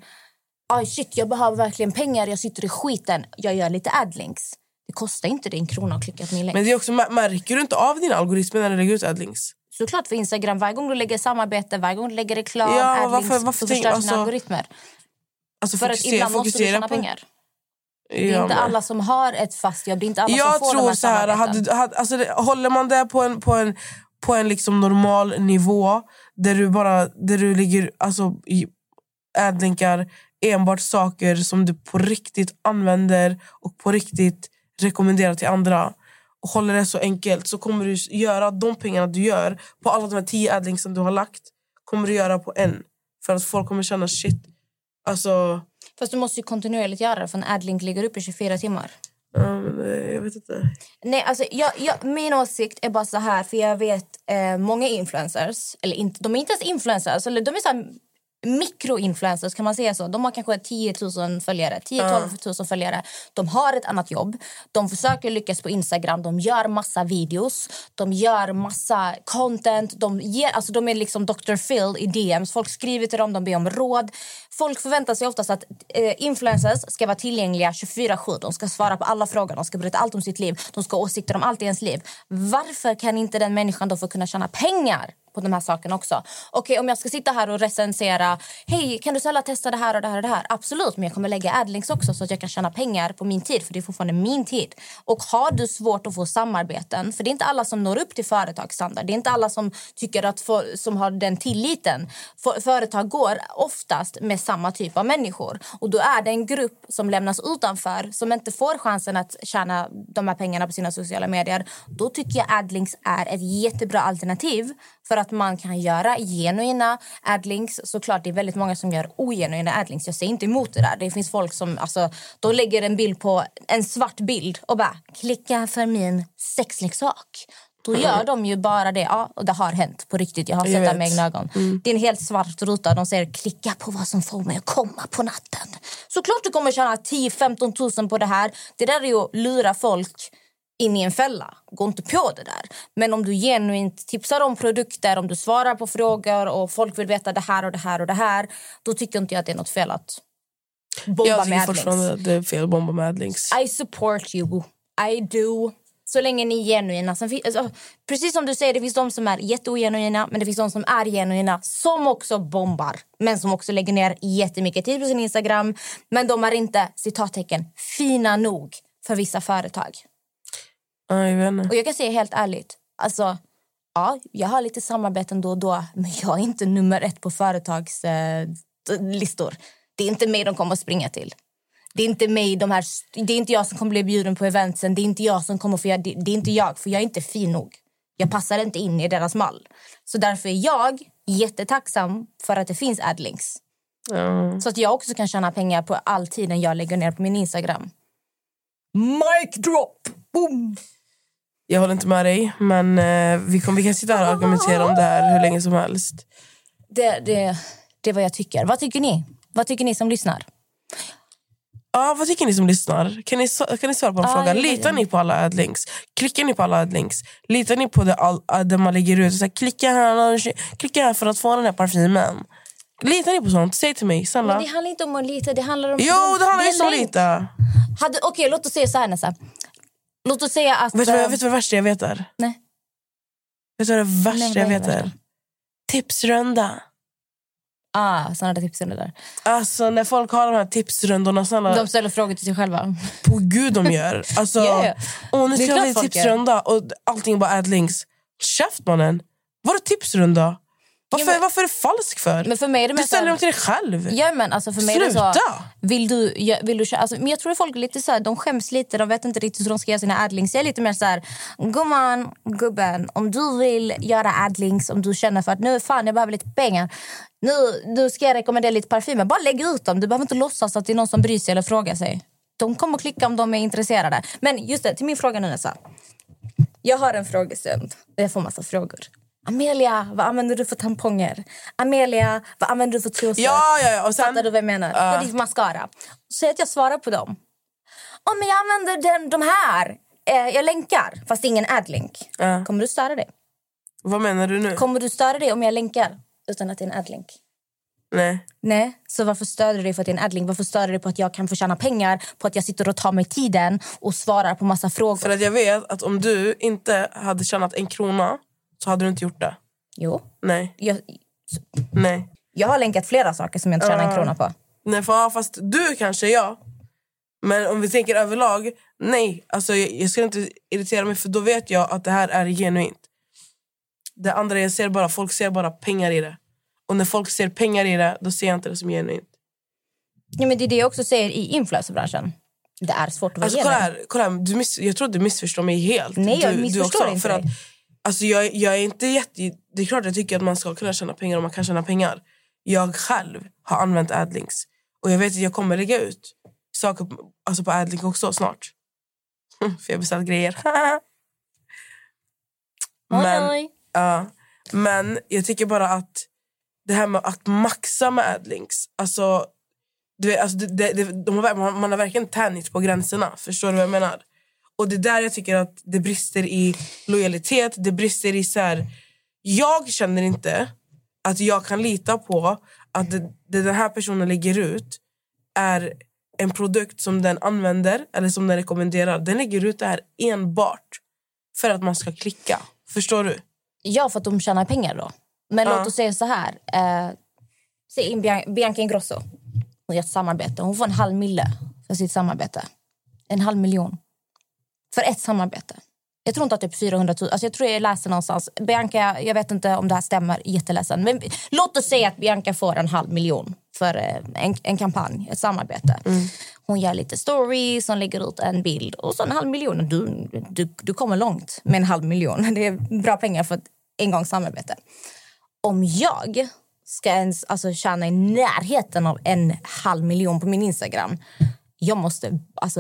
Aj, shit, jag behöver verkligen pengar, jag sitter i skiten. Jag gör lite adlinks. Det kostar inte dig en krona att klicka på min länk. Men det är också, mär- märker du inte av dina algoritmer när du lägger ut adlinks? Såklart för Instagram, varje gång du lägger samarbete, varje gång du lägger reklam, Ja, adlinks, varför- varför så förstörs alltså, dina algoritmer. Alltså För att ibland måste du tjäna på... pengar. Det Ja, är inte men- alla som har ett fast jobb, det är inte alla Jag som får de tror här så här, hade, hade, alltså det, håller man det på en, på en, på en liksom normal nivå där du bara där du ligger alltså, i enbart saker som du på riktigt använder och på riktigt rekommenderar till andra och håller det så enkelt så kommer du göra de pengarna du gör på alla de här tio adlinksen du har lagt kommer du göra på en. För att folk kommer känna shit. Alltså, Fast du måste ju kontinuerligt göra det för en adlink ligger uppe i 24 timmar ja, men, eh, jag vet inte. Nej, alltså, jag, jag, min åsikt är bara så här, för jag vet eh, många influencers, eller inte, de är inte ens influencers, eller de är så här mikroinfluencers kan man säga så. De har kanske 10 000 följare, 10-12 000 följare. De har ett annat jobb. De försöker lyckas på Instagram. De gör massa videos. De gör massa content. De, ger, alltså de är liksom Dr. Phil i DMs. Folk skriver till dem, de ber om råd. Folk förväntar sig oftast att eh, influencers ska vara tillgängliga 24-7. De ska svara på alla frågor, de ska berätta allt om sitt liv. De ska ha åsikter om allt i ens liv. Varför kan inte den människan då få kunna tjäna pengar på de här sakerna också. Okej, okay, om jag ska sitta här och recensera, hej, kan du snälla testa det här och det här och det här? Absolut, men jag kommer lägga adlinks också så att jag kan tjäna pengar på min tid, för det är fortfarande min tid. Och har du svårt att få samarbeten, för det är inte alla som når upp till företagsstandard, det är inte alla som tycker att få, som har den tilliten. För, företag går oftast med samma typ av människor och då är det en grupp som lämnas utanför som inte får chansen att tjäna de här pengarna på sina sociala medier. Då tycker jag adlinks är ett jättebra alternativ för att man kan göra genuina adlinks. Såklart, det är väldigt många som gör ogenuina adlinks. Jag säger inte emot det där. Det finns folk som alltså, de lägger en bild på en svart bild och bara klicka för min sexleksak. Då gör de ju bara det. Ja, och det har hänt på riktigt. Jag har sett det med egna ögon. Det är en helt svart ruta. De säger klicka på vad som får mig att komma på natten. Såklart du kommer tjäna 10-15 tusen på det här. Det där är ju att lura folk in i en fälla. Gå inte på det där. Men om du genuint tipsar om produkter, om du svarar på frågor och folk vill veta det här och det här och det här, då tycker inte jag att det är något fel att bomba Jag med fortfarande det är fel att bomba med adlinks. I support you. I do. Så länge ni är genuina. Alltså, precis som du säger, det finns de som är jätteogenuina men det finns de som är genuina som också bombar. Men som också lägger ner jättemycket tid på sin Instagram. Men de är inte, citattecken, fina nog för vissa företag. Ja, jag vet inte. Och jag kan säga helt ärligt, alltså, ja, jag har lite samarbeten då och då men jag är inte nummer ett på företagslistor. Eh, det är inte mig de kommer att springa till. Det är inte mig, de här, det är inte jag som kommer bli bjuden på eventsen. Det är inte jag som kommer få göra, det, det är inte jag, för jag är inte fin nog. Jag passar inte in i deras mall. Så därför är jag jättetacksam för att det finns adlinks. Ja. Så att jag också kan tjäna pengar på all tiden jag lägger ner på min Instagram. Mic drop! Boom! Jag håller inte med dig, men eh, vi, kommer, vi kan sitta här och argumentera om det här hur länge som helst. Det, det, det är vad jag tycker. Vad tycker ni? Vad tycker ni som lyssnar? Ja, vad tycker ni som lyssnar? Kan ni, kan ni svara på en Ja, fråga? Litar ni på alla adlinks? Klickar ni på alla adlinks? Litar ni på det, all, det man lägger ut? Så här, klicka, här, klicka här för att få den här parfymen. Litar ni på sånt? Säg till mig, snälla. Men det handlar inte om att lita. Det handlar om... Jo, det handlar inte om att lita. Okej, låt oss säga så här Nessa. Låt oss säga att... Vet du vad, eh, vet du vad det värsta jag vet är? Nej. Vet du vad det värsta Nej, jag vet är? Tipsrunda. Ah, såna där tips är det där. Alltså när folk har de här tipsrundorna, snälla, De ställer frågor till sig själva. på gud de gör. *laughs* Alltså, ja. åh, nu ska vi tipsrunda och allting bara adlinks. Käft mannen! Vadå tipsrunda? Varför, men- varför är det falsk för? Men för mig är det du ställer dem till dig själv. Ja, men alltså för mig det så, Sluta! vill du, vill du, alltså, men jag tror att folk lite så här, de skäms lite, de vet inte riktigt hur de ska göra sina adlinks. Jag är lite mer så här, gumman, gubben, om du vill göra adlinks, om du känner för att nu fan jag behöver lite pengar, nu, nu ska jag rekommendera lite parfymer, bara lägg ut dem. Du behöver inte låtsas att det är någon som bryr sig eller frågar sig. De kommer att klicka om de är intresserade. Men just det, till min fråga nu Nessa. Jag har en frågestund där jag får massa frågor. Amelia, vad använder du för tamponger? Amelia, vad använder du för trosor? Ja, ja, ja. Och sen, Fattar du vad jag menar? Ja. Vad är det för mascara? Så att jag svarar på dem. Om jag använder den, de här, eh, jag länkar, fast det är ingen adlink. Ja. Kommer du störa dig? Vad menar du nu? Kommer du störa dig om jag länkar utan att det är en adlink? Nej. Nej, så varför stör du dig för att det är en adlink? Varför stör du dig på att jag kan få tjäna pengar på att jag sitter och tar mig tiden och svarar på massa frågor? För att jag vet att om du inte hade tjänat en krona så hade du inte gjort det. Jo, Nej. jag, Nej. jag har länkat flera saker som jag inte tjänar en Ja. krona på. Nej, för, ja, fast du kanske, ja. Men om vi tänker överlag, nej. Alltså, jag, jag ska inte irritera mig för då vet jag att det här är genuint. Det andra jag ser bara, folk ser bara pengar i det. Och när folk ser pengar i det, då ser jag inte det som genuint. Ja, men det är det jag också säger i influencerbranschen. Det är svårt att vara Alltså, kolla här, kolla här du miss, jag tror du missförstår mig helt. Nej, jag du, missförstår inte för dig. Alltså, jag, jag är inte jätte, Det är klart jag tycker att man ska kunna tjäna pengar om man kan tjäna pengar. Jag själv har använt adlinks. Och jag vet att jag kommer lägga ut saker alltså på adlink också snart. *laughs* för jag har beställt grejer. *laughs* men, ja, men jag tycker bara att det här med att maxa med adlinks. Alltså, du vet, alltså det, det, de har, man, man har verkligen tänjt på gränserna. Förstår du vad jag menar? Och det är där jag tycker att det brister i lojalitet. Det brister i så här, Jag känner inte att jag kan lita på att det, det den här personen lägger ut är en produkt som den använder eller som den rekommenderar. Den lägger ut det här enbart för att man ska klicka. Förstår du? Ja, för att de tjänar pengar då. Men Ja. låt oss säga så här. Eh, se in Bian- Bianca Ingrosso. Hon gör ett samarbete. Hon får en halv mille för sitt samarbete. En halv miljon. För ett samarbete. Jag tror inte att det är typ 400 000. Alltså jag tror jag läste någonstans. Bianca, jag vet inte om det här stämmer. Jätteledsen. Men låt oss säga att Bianca får en halv miljon för eh, en, en kampanj, ett samarbete. Hon gör lite stories, hon lägger ut en bild. Och så en halv miljon. Du, du, du kommer långt med en halv miljon. *laughs* Det är bra pengar för ett engångssamarbete. Om jag ska ens alltså, tjäna i närheten av en halv miljon på min Instagram jag måste alltså,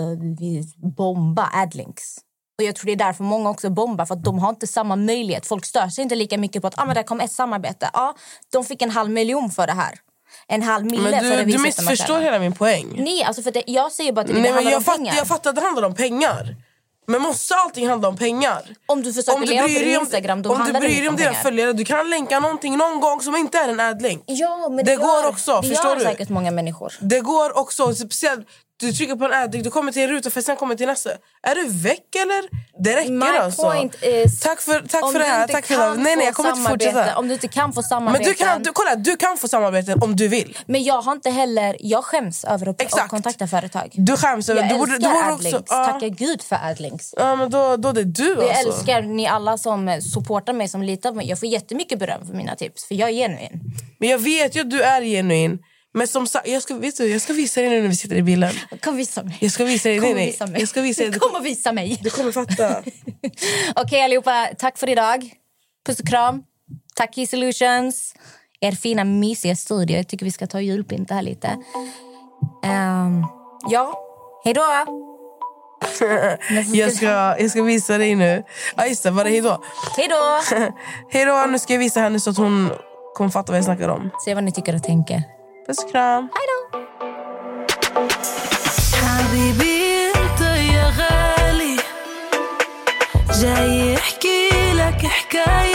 bomba adlinks. Och jag tror det är därför många också bombar, för att de har inte samma möjlighet. Folk stör sig inte lika mycket på att ah, men det kom ett samarbete. Ja, de fick en halv miljon för det här. En halv mille Men för du, det du missförstår hela min poäng. Nej, alltså för det, jag säger bara att det, det Nej, men handlar jag, om fatt, pengar. jag fattar att det handlar om pengar. Men måste allting handla om pengar? Om du försöker leva på din dig om- Instagram, då om du handlar det bryr dig om om dina följare, du kan länka någonting någon gång som inte är en adlink. Ja, men Det det, går gör, också, det förstår gör du? säkert många människor. Det går också. Speciellt, du trycker på en adlink, du kommer till en ruta för sen kommer till nästa. Är du väck eller? Det räcker My alltså. point is, tack för, tack för det du här. Tack för det. Nej, nej, jag kommer inte samarbete- fortsätta. Om du inte kan få Men samarbeten... du kan, du, kolla, du kan få samarbeten om du vill. Men jag har inte heller... Jag skäms över att, Exakt. kontakta företag. Du skäms över... Jag du borde, älskar du borde adlinks. också, ja. Tacka gud för adlinks. Ja, men då, då är det du Och jag alltså. älskar ni alla som supportar mig, som litar på mig. Jag får jättemycket beröm för mina tips, för jag är genuin. Men jag vet ju att du är genuin. Men som sagt, jag ska, vet du, jag ska visa dig nu när vi sitter i bilen. Kom visa mig. Jag ska visa dig. Kom Nej, nej. visa mig. Jag ska visa dig. Du, Kom och visa mig. du kommer fatta. *laughs* Okej allihopa, tack för idag. Puss och kram. Tack Key Solutions. Er fina mysiga studio. Jag tycker vi ska ta och julpynta här lite. Ehm, ja, hej då. Jag ska, jag ska visa dig nu. Ja, just det. Var det hejdå? Hej då. *laughs* Hej då. Nu ska jag visa henne så att hon kommer fatta vad jag snackar om. Se vad ni tycker och tänker. بس كرام حلو أيوة. حبيبي أنت يا غالي. جاي احكي لك حكاية.